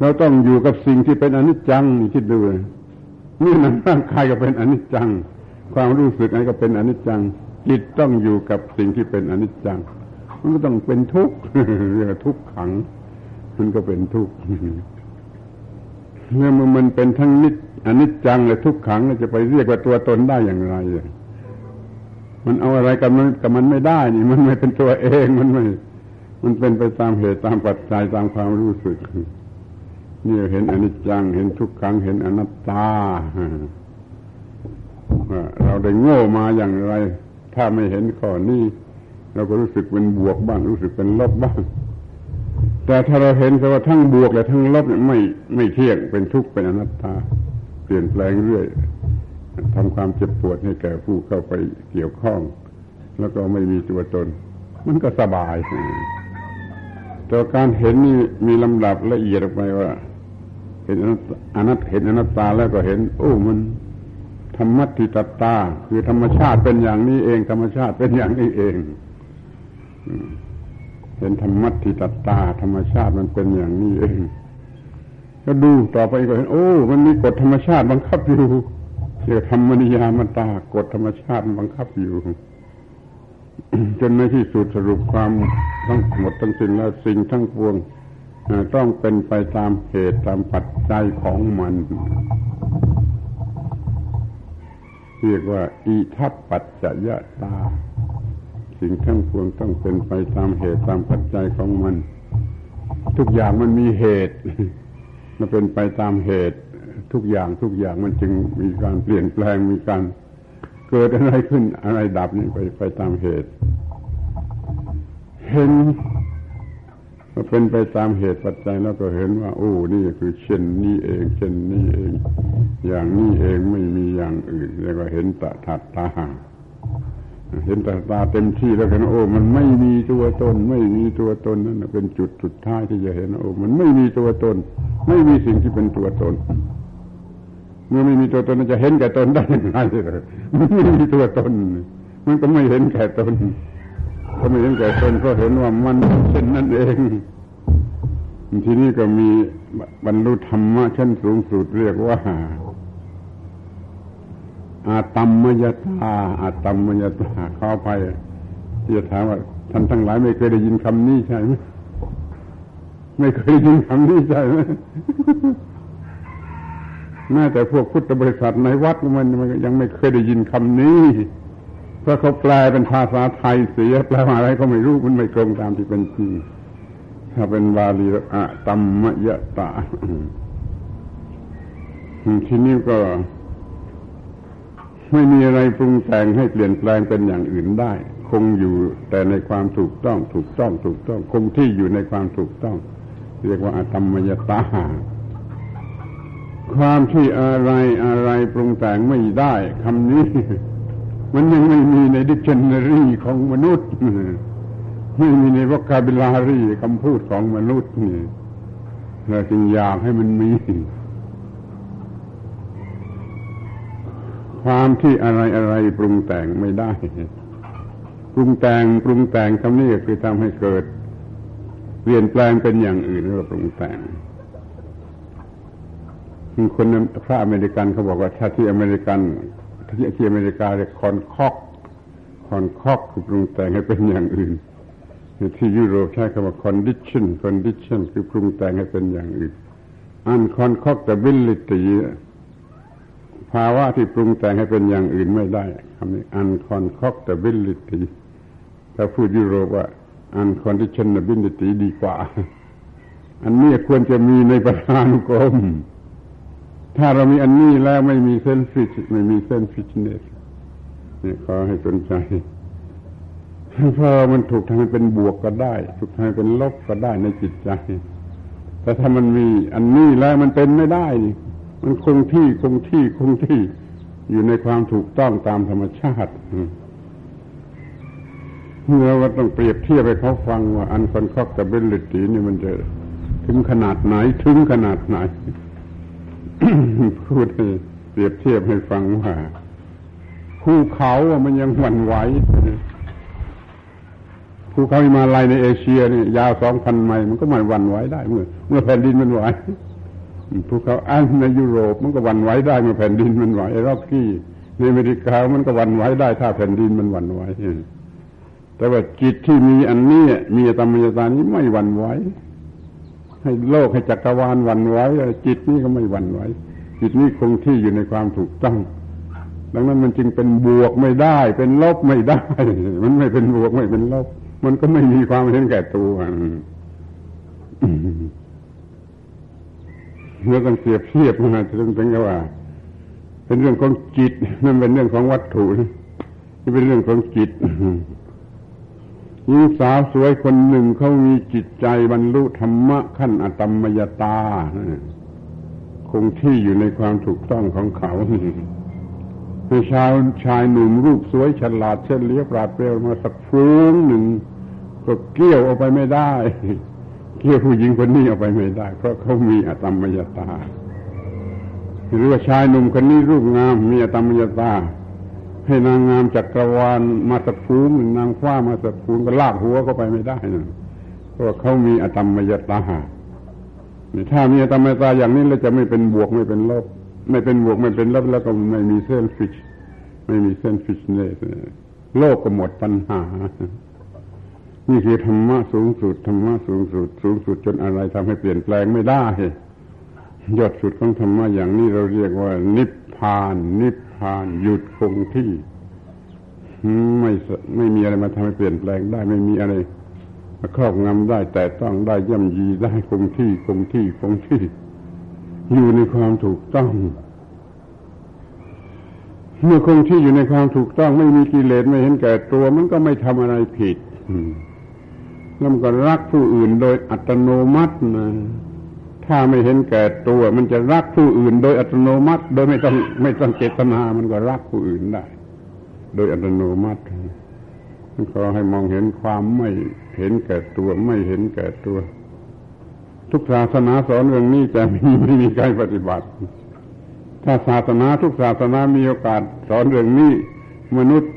เราต้องอยู่กับสิ่งที่เป็นอนิจจังนี่คิดดูเลยนี่นั่ร่างกายก็เป็นอนิจจัง ความรู้สึกอะไรก็เป็นอนิจจัง จิตต้องอยู่กับสิ่งที่เป็นอนิจจัง มันก็ต้องเป็นทุกข์เรียกทุกขัง มันก็เป็นทุกข์เมื่อมันเป็นทั้งนิจอนิจจังและทุกขังจะไปเรียกว่าตัวตนได้อย่างไรมันเอาอะไรกับมันกับมันไม่ได้นี่ มันไม่เป็นตัวเองมันไม่ มันเป็นไปตามเหตุตามปัจจัยตามความรู้สึกนี่เห็นอนิจจัง เห็นทุกขัง เห็นอนัตตา เราได้โง่มาอย่างไร ถ้าไม่เห็นข้อนี้เราก็รู้สึกเป็นบวกบ้าง รู้สึกเป็นลบบ้าง แต่ถ้าเราเห็นว่าทั้งบวกและทั้งลบเนี่ยไม่ไม่เที่ยงเป็นทุกข์เป็นอนัตตา เปลี่ยนแปลงเรื่อยทำความเจ็บปวดให้แก่ผู้เข้าไปเกี่ยวข้อง แล้วก็ไม่มีตัวตน มันก็สบายแต่การเห็นนี่มีลำดับละเอียดออกไปว่า เห็นอนัตเห็นอนัตตาแล้วก็เห็น โอ้มัน ธรรมติตตา คือธรรมชาติเป็นอย่างนี้เอง ธรรมชาติเป็นอย่างนี้เองเห็นธรรมติตตา ธรรมชาติมันเป็นอย่างนี้เองก็ดูต่อไปก็เห็นโอ้ มันมีกฎธรรมชาติบังคับอยู่เกี่ยวธรรมนิยามตากฎธรรมชาติบังคับอยู่ จนในที่สุดสรุปความทั้งหมดทั้งสิ้นแล้วสิ่งทั้งปวงต้องเป็นไปตามเหตุตามปัจจัยของมัน เรียกว่า อิทัปปัจจยตา สิ่งทั้งปวงต้องเป็นไปตามเหตุตามปัจจัยของมัน ทุกอย่างมันมีเหตุ มันเป็นไปตามเหตุ ทุกอย่างทุกอย่างมันจึงมีการเปลี่ยนแปลงมีการเกิดอะไรขึ้นอะไรดับนี่ไปไปตามเหตุ เห็น ก็เป็นไปตามเหตุปัจจัยแล้วก็เห็นว่า โอ้นี่คือเช่นนี้เอง เช่นนี้เอง อย่างนี้เองไม่มีอย่างอื่นเรียกว่าเห็นตาถัดตาเห็นตาตาเต็มที่แล้วเห็นโอ้ มันไม่มีตัวตน ไม่มีตัวตนนั่นเป็นจุดสุดท้ายที่จะเห็นโอ้ มันไม่มีตัวตน ไม่มีสิ่งที่เป็นตัวตน เมื่อไม่มีตัวตนจะเห็นแก่ตนได้ยังไงเลยมันไม่มีตัวตน มันก็ไม่เห็นแก่ตน ก็ไม่เห็นแก่ตนก็เห็นว่ามันเช่นนั้นเองทีนี้ก็มีบรรลุธรรมะชั้นสูงสุดเรียกว่าอาตัมมยตาอาตัมมยตาเข้าไปที่จะถามว่าท่านทั้งหลายไม่เคยได้ยินคำนี้ใช่ไหมไม่เคยได้ยินคำนี้ใช่ไหมแม้แต่พวกพุทธบริษัทในวัดมันยังไม่เคยได้ยินคำนี้ เพราะเขาแปลเป็นภาษาไทยเสียแปลว่าอะไรก็ไม่รู้มันไม่ตรงตามที่เป็นจริงถ้าเป็นบาลีอะตัมมยตาทีนี้ก็ไม่มีอะไรปรุงแต่งให้เปลี่ยนแปลงเป็นอย่างอื่นได้ คงอยู่แต่ในความถูกต้องถูกต้องถูกต้อง คงที่อยู่ในความถูกต้อง เรียกว่าอาตมมยตา ความที่อะไรอะไรปรุงแต่งไม่ได้คำนี้ มันยังไม่มีในดิกชันนารีของมนุษย์ไม่มีในวกาบิลารีคำพูดของมนุษย์นี่เราจึงอยากให้มันมี ความที่อะไรอะไรปรุงแต่งไม่ได้ ปรุงแต่งปรุงแต่งคำนี้คือทำให้เกิด เปลี่ยนแปลงเป็นอย่างอื่นเรียกว่าปรุงแต่งคนพระอเมริกันเขาบอกว่าถ้าที่อเมริกัน ที่ที่อเมริกาเรียกคอนคอกคอนคอกคือปรุงแต่งให้เป็นอย่างอื่น ที่ยุโรปใช้คำว่า condition condition คือปรุงแต่งให้เป็นอย่างอื่น unconcoctability ภาวะที่ปรุงแต่งให้เป็นอย่างอื่นไม่ได้คำนี้ unconcoctability ถ้าพูดยุโรปว่า unconditionability ดีกว่า อันนี้ควรจะมีในประธานุกรม ถ้าเรามีอันนี้แล้วไม่มีเส้นฟิชไม่มีเส้นฟิชเนสนี่ขอให้สนใจเพราะมันถูกทำให้เป็นบวกก็ได้ ถูกทำให้เป็นลบก็ได้ในจิตใจ แต่ถ้ามันมีอันนี้แล้วมันเป็นไม่ได้นี่มันคงที่คงที่คงที่อยู่ในความถูกต้องตามธรรมชาติเมื่อว่าต้องเปรียบเทียบให้เขาฟังว่า unconcoctability นี่มันจะถึงขนาดไหนถึงขนาดไหน พูดให้เปรียบเทียบให้ฟังว่าภูเขาอะมันยังหวั่นไหวภูเขาอิมาลัยในเอเชียนี่ยาวสองพันไมล์มันก็มันหวั่นไหวได้เมื่อ เมื่อแผ่นดินมันไหวภูเขาอันในยุโรปมันก็วันไหวได้เมื่อแผ่นดินมันไหวไอ้รอกกี้ในอเมริกามันก็วันไหวได้ถ้าแผ่นดินมันวันไหวแต่ว่าจิตที่มีอันนี้มีธรรมยตานี้ไม่วันไหว ให้โลกให้จักรวาลวันไหวจิตนี้ก็ไม่วันไหวจิตนี้คงที่อยู่ในความถูกต้องดังนั้นมันจึงเป็นบวกไม่ได้ เป็นลบไม่ได้ มันไม่เป็นบวกไม่เป็นลบ มันก็ไม่มีความเห็นแก่ตัวเมื่อต้องเปรียบเทียบมาจะต้องเป็นว่า เป็นเรื่องของจิตนั่นเป็นเรื่องของวัตถุนี่เป็นเรื่องของจิต หญิงสาวสวยคนหนึ่งเขามีจิตใจบรรลุธรรมะขั้นอตมมยตา คงที่อยู่ในความถูกต้องของเขาชายชายหนุ่มรูปสวยฉลาดเช่นเลี้ยปราดเปรียวมาสักฟูงหนึ่ง ก็เกี่ยวเอาไปไม่ได้ เกี่ยวผู้หญิงคนนี้เอาไปไม่ได้ เพราะเขามีอตมยตาหรือว่าชายหนุ่มคนนี้รูปงามมีอตมยตา ให้นางงามจักรวาลมาสักฟูงนางฟ้ามาสักฟูงก็ลากหัวเขาไปไม่ได้นะเพราะเขามีอตมยตาถ้ามีอตมยตาอย่างนี้เราจะไม่เป็นบวกไม่เป็นลบ ไม่เป็นบวกไม่เป็นลบแล้วก็ไม่มีเส้นฟิชไม่มีเส้นฟิชเนสโลกก็หมดปัญหา นี่คือธรรมะสูงสุดธรรมะสูงสุด สูงสุดจนอะไรทำให้เปลี่ยนแปลงไม่ได้ยอดสุดของธรรมะอย่างนี้เราเรียกว่า นิพพาน นิพ พานหยุดคงที่ ไม่ไม่มีอะไรมาทำให้เปลี่ยนแปลงได้ ไม่มีอะไรมาครอบงำได้แต่ต้องได้ย่ำยีได้คงที่คงที่คงที่ อยู่ในความถูกต้อง เมื่อคงที่อยู่ในความถูกต้อง ไม่มีกิเลสไม่เห็นแก่ตัว มันก็ไม่ทำอะไรผิดแล้วมันก็รักผู้อื่นโดยอัตโนมัตินะ ถ้าไม่เห็นแก่ตัว มันจะรักผู้อื่น โดยอัตโนมัติ โดยไม่ต้องไม่ต้องเจตนามันก็รักผู้อื่นได้ โดยอัตโนมัติมันขอให้มองเห็นความไม่เห็นแก่ตัวไม่เห็นแก่ตัว ทุกศาสนาสอนเรื่องนี้แต่ไม่ไม,มีใครปฏิบัติ ถ้าศาสนาทุกศาสนามีโอกาสสอนเรื่องนี้ มนุษย์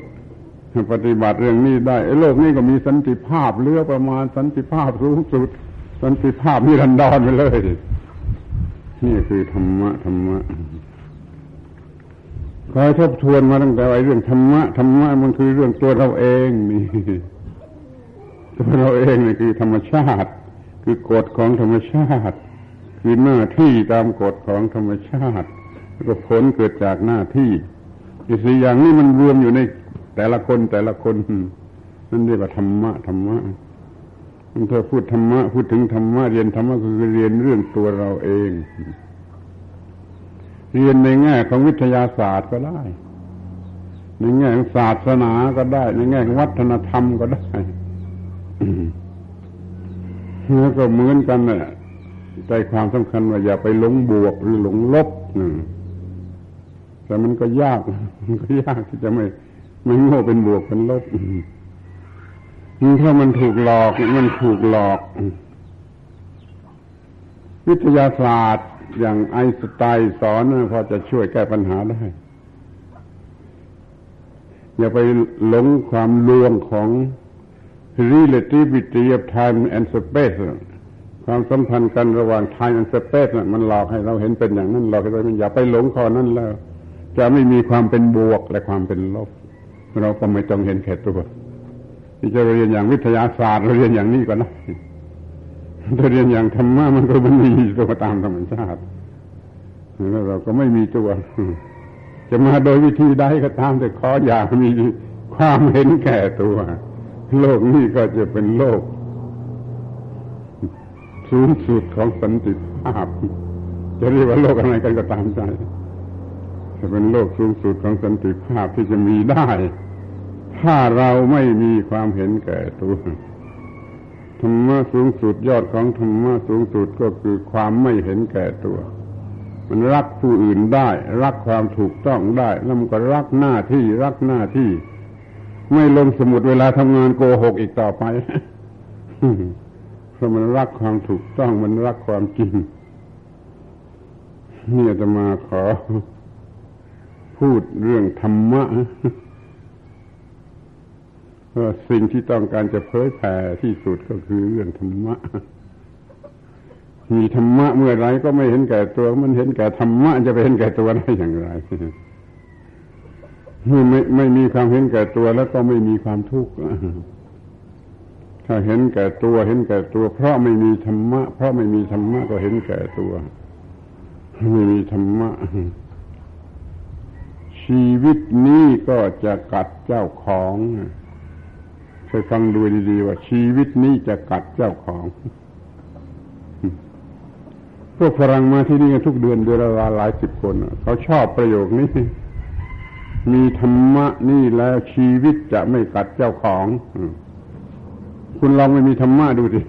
ปฏิบัติเรื่องนี้ได้โลกนี้ก็มีสันติภาพเรือประมาณสันติภาพสูงสุด สันติภาพนิรันดรไปเลย นี่คือธรรมะธรรมะคอยทบทวนมาตั้งแต่ไอ้เรื่องธรรมะธรรมะมันคือเรื่องตัวเราเองนี่ตัวเราเองนี่คือธรรมชาติ คือกฎของธรรมชาติ คือหน้าที่ตามกฎของธรรมชาติแล้วก็ผลเกิดจากหน้าที่อีสี่อย่างนี้มันรวมอยู่ในแต่ละคนแต่ละคนนั่นเรียกว่าธรรมะธรรมะ มันเธอพูดธรรมะ พูดถึงธรรมะเรียนธรรมะคือเรียนเรื่องตัวเราเอง เรียนในแง่ของวิทยาศาสตร์ก็ได้ ในแง่ของศาสนาก็ได้ ในแง่ของวัฒนธรรมก็ได้แล้วก็เหมือนกันน่ะใจความสำคัญว่าอย่าไปหลงบวกหรือหลงลบแต่มันก็ยากมันก็ยากที่จะไม่ไม่โง่เป็นบวกเป็นลบ ถ้ามันถูกหลอกมันถูกหลอก วิทยาศาสตร์อย่างไอสไตน์สอนพอจะช่วยแก้ปัญหาได้ อย่าไปหลงความลวงของ relativity of time and space ความสัมพันธ์กันระหว่าง time and space มันหลอกให้เราเห็นเป็นอย่างนั้นหลอกให้เราอย่าไปหลงข้อนั้นแล้ว จะไม่มีความเป็นบวกและความเป็นลบ เราก็ไม่ต้องเห็นแค่ตัว ที่จะเรียนอย่างวิทยาศาสตร์เราเรียนอย่างนี้ก็ได้ถ้าเรียนอย่างธรรมะมันก็มันมีตัวตามธรรมชาติแล้วเราก็ไม่มีตัว จะมาโดยวิธีใดก็ตามแต่ขออย่ามีความเห็นแก่ตัว โลกนี้ก็จะเป็นโลก สูงสุดของสันติภาพ จะเรียกว่าโลกอะไรกันก็ตามใจจะเป็นโลกสูงสุดของสันติภาพที่จะมีได้ ถ้าเราไม่มีความเห็นแก่ตัวธรรมะสูงสุดยอดของธรรมะสูงสุดก็คือความไม่เห็นแก่ตัว มันรักผู้อื่นได้ รักความถูกต้องได้ แล้วมันก็รักหน้าที่รักหน้าที่ ไม่ลงสมุดเวลาทำงานโกหกอีกต่อไปเพราะมันรักความถูกต้องมันรักความจริงนี่จะมาขอพูดเรื่องธรรมะ สิ่งที่ต้องการจะเผยแผ่ที่สุดก็คือเรื่องธรรมะ มีธรรมะเมื่อไรก็ไม่เห็นแก่ตัว มันเห็นแก่ธรรมะจะไปเห็นแก่ตัวได้อย่างไรไม่ไม่มีความเห็นแก่ตัวแล้วก็ไม่มีความทุกข์ถ้าเห็นแก่ตัวเห็นแก่ตัว เพราะไม่มีธรรมะ เพราะไม่มีธรรมะก็เห็นแก่ตัวไม่มีธรรมะชีวิตนี้ก็จะกัดเจ้าของ เคยฟังดูดีๆว่าชีวิตนี้จะกัดเจ้าของ พวกฝรั่งมาที่นี่ทุกเดือนเดือนละหลายสิบคน เขาชอบประโยคนี้ มีธรรมะนี่แล้วชีวิตจะไม่กัดเจ้าของ คุณลองไม่มีธรรมะดูดิ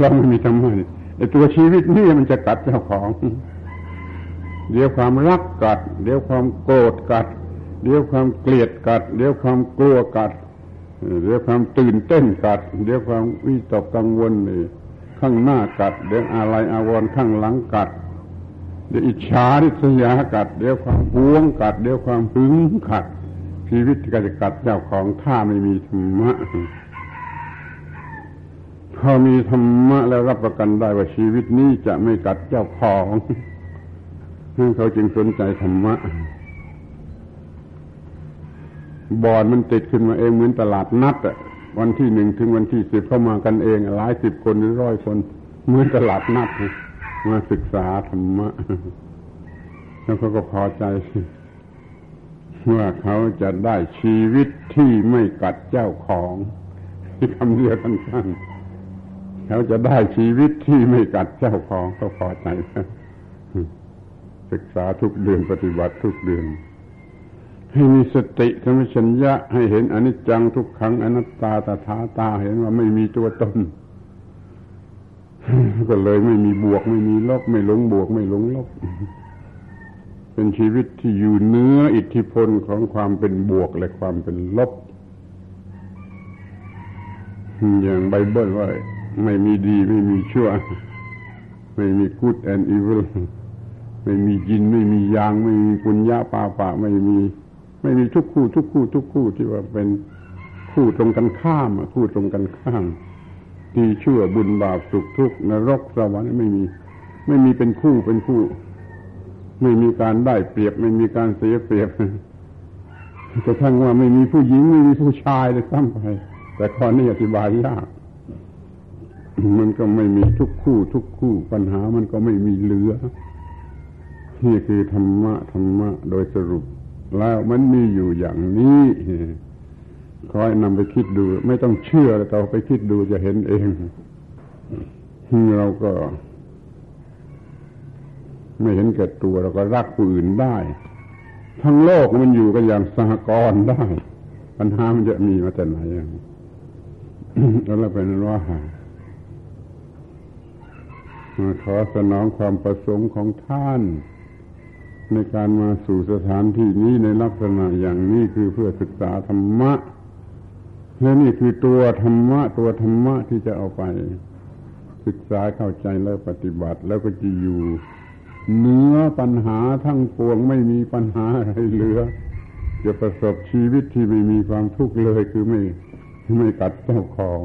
ลองไม่มีธรรมะไอตัวชีวิตนี่มันจะกัดเจ้าของ เดี๋ยวความรักกัด เดี๋ยวความโกรธกัด เดี๋ยวความเกลียดกัด เดี๋ยวความกลัวกัด เดี๋ยวความตื่นเต้นกัด เดี๋ยวความวิตกกังวลนี่ข้างหน้ากัด เดี๋ยวอะไรอาวรณ์ข้างหลังกัด เดี๋ยวอิจฉาริษยากัด เดี๋ยวความหวงกัด เดี๋ยวความหึงกัด ชีวิตก็จะกัดเจ้าของถ้าไม่มีธรรมะพอมีธรรมะแล้วรับประกันได้ว่าชีวิตนี้จะไม่กัดเจ้าของเขาจึงสนใจธรรมะ บอลมันติดขึ้นมาเองเหมือนตลาดนัดอะวันที่หนึ่งถึงวันที่สิบเข้ามากันเองหลายสิบคนหรือร้อยคนเหมือนตลาดนัดมาศึกษาธรรมะแล้วเขาก็พอใจว่าเขาจะได้ชีวิตที่ไม่กัดเจ้าของที่คำเดียวสั้นๆเขาจะได้ชีวิตที่ไม่กัดเจ้าของเขาพอใจศึกษาทุกเดือนปฏิบัติทุกเดือน ให้มีสติสมัชัญญะให้เห็นอนิจจังทุกขังอนัตตาตถาตาเห็นว่าไม่มีตัวตนก็เลยไม่มีบวกไม่มีลบไม่หลงบวกไม่หลงลบ เป็นชีวิตที่อยู่เนื้ออิทธิพลของความเป็นบวกและความเป็นลบ อย่างไบเบิลว่า ไม่มีดีไม่มีชั่ว ไม่มี good and evil ไม่มียินไม่มียาง ไม่มีปุญญาปาปะไม่มี ไม่มีทุกคู่ ทุกคู่ ทุกคู่ที่ว่าเป็นคู่ตรงกันข้ามคู่ตรงกันข้ามดีชั่วบุญบาปสุขทุกข์นรกสวรรค์ไม่มี ไม่มีเป็นคู่เป็นคู่ ไม่มีการได้เปรียบ ไม่มีการเสียเปรียบกระทั่งว่าไม่มีผู้หญิงไม่มีผู้ชายเลยซ้ำไปแต่ข้อนี้อธิบายยากมันก็ไม่มีทุกคู่ ทุกคู่ปัญหามันก็ไม่มีเหลือ นี่คือธรรมะธรรมะโดยสรุป แล้วมันมีอยู่อย่างนี้คอยนำไปคิดดู ไม่ต้องเชื่อแต่ไปคิดดูจะเห็นเองเราก็ ไม่เห็นแก่ตัวเราก็รักผู้อื่นได้ ทั้งโลกมันอยู่กันอย่างสหกรณ์ได้ ปัญหามันจะมีมาแต่ไหนแล้วเราเป็นว่าขอสนองความประสงค์ของท่าน ในการมาสู่สถานที่นี้ในลักษณะอย่างนี้คือเพื่อศึกษาธรรมะและนี่คือตัวธรรมะ ตัวธรรมะที่จะเอาไป ศึกษาเข้าใจแล้วปฏิบัติ แล้วก็จะอยู่เนื้อปัญหาทั้งปวงไม่มีปัญหาอะไรเหลือ จะประสบชีวิตที่ไม่มีความทุกข์เลยคือไม่ไม่กัดเจ้าของ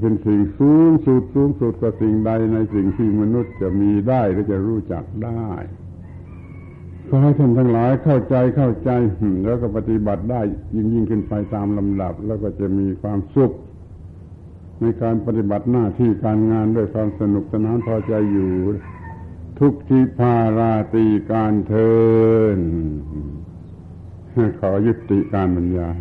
เป็นสิ่งสูงสุดสูงสุดกว่าสิ่งใดในสิ่งที่มนุษย์จะมีได้หรือจะรู้จักได้ ขอให้ท่านทั้งหลายเข้าใจเข้าใจ แล้วก็ปฏิบัติได้ยิ่งยิ่งขึ้นไปตามลำดับ แล้วก็จะมีความสุข ในการปฏิบัติหน้าที่การงานด้วยความสนุกสนานพอใจอยู่ ทุกทิพาราตีการเทินขอยุติการบรรยาย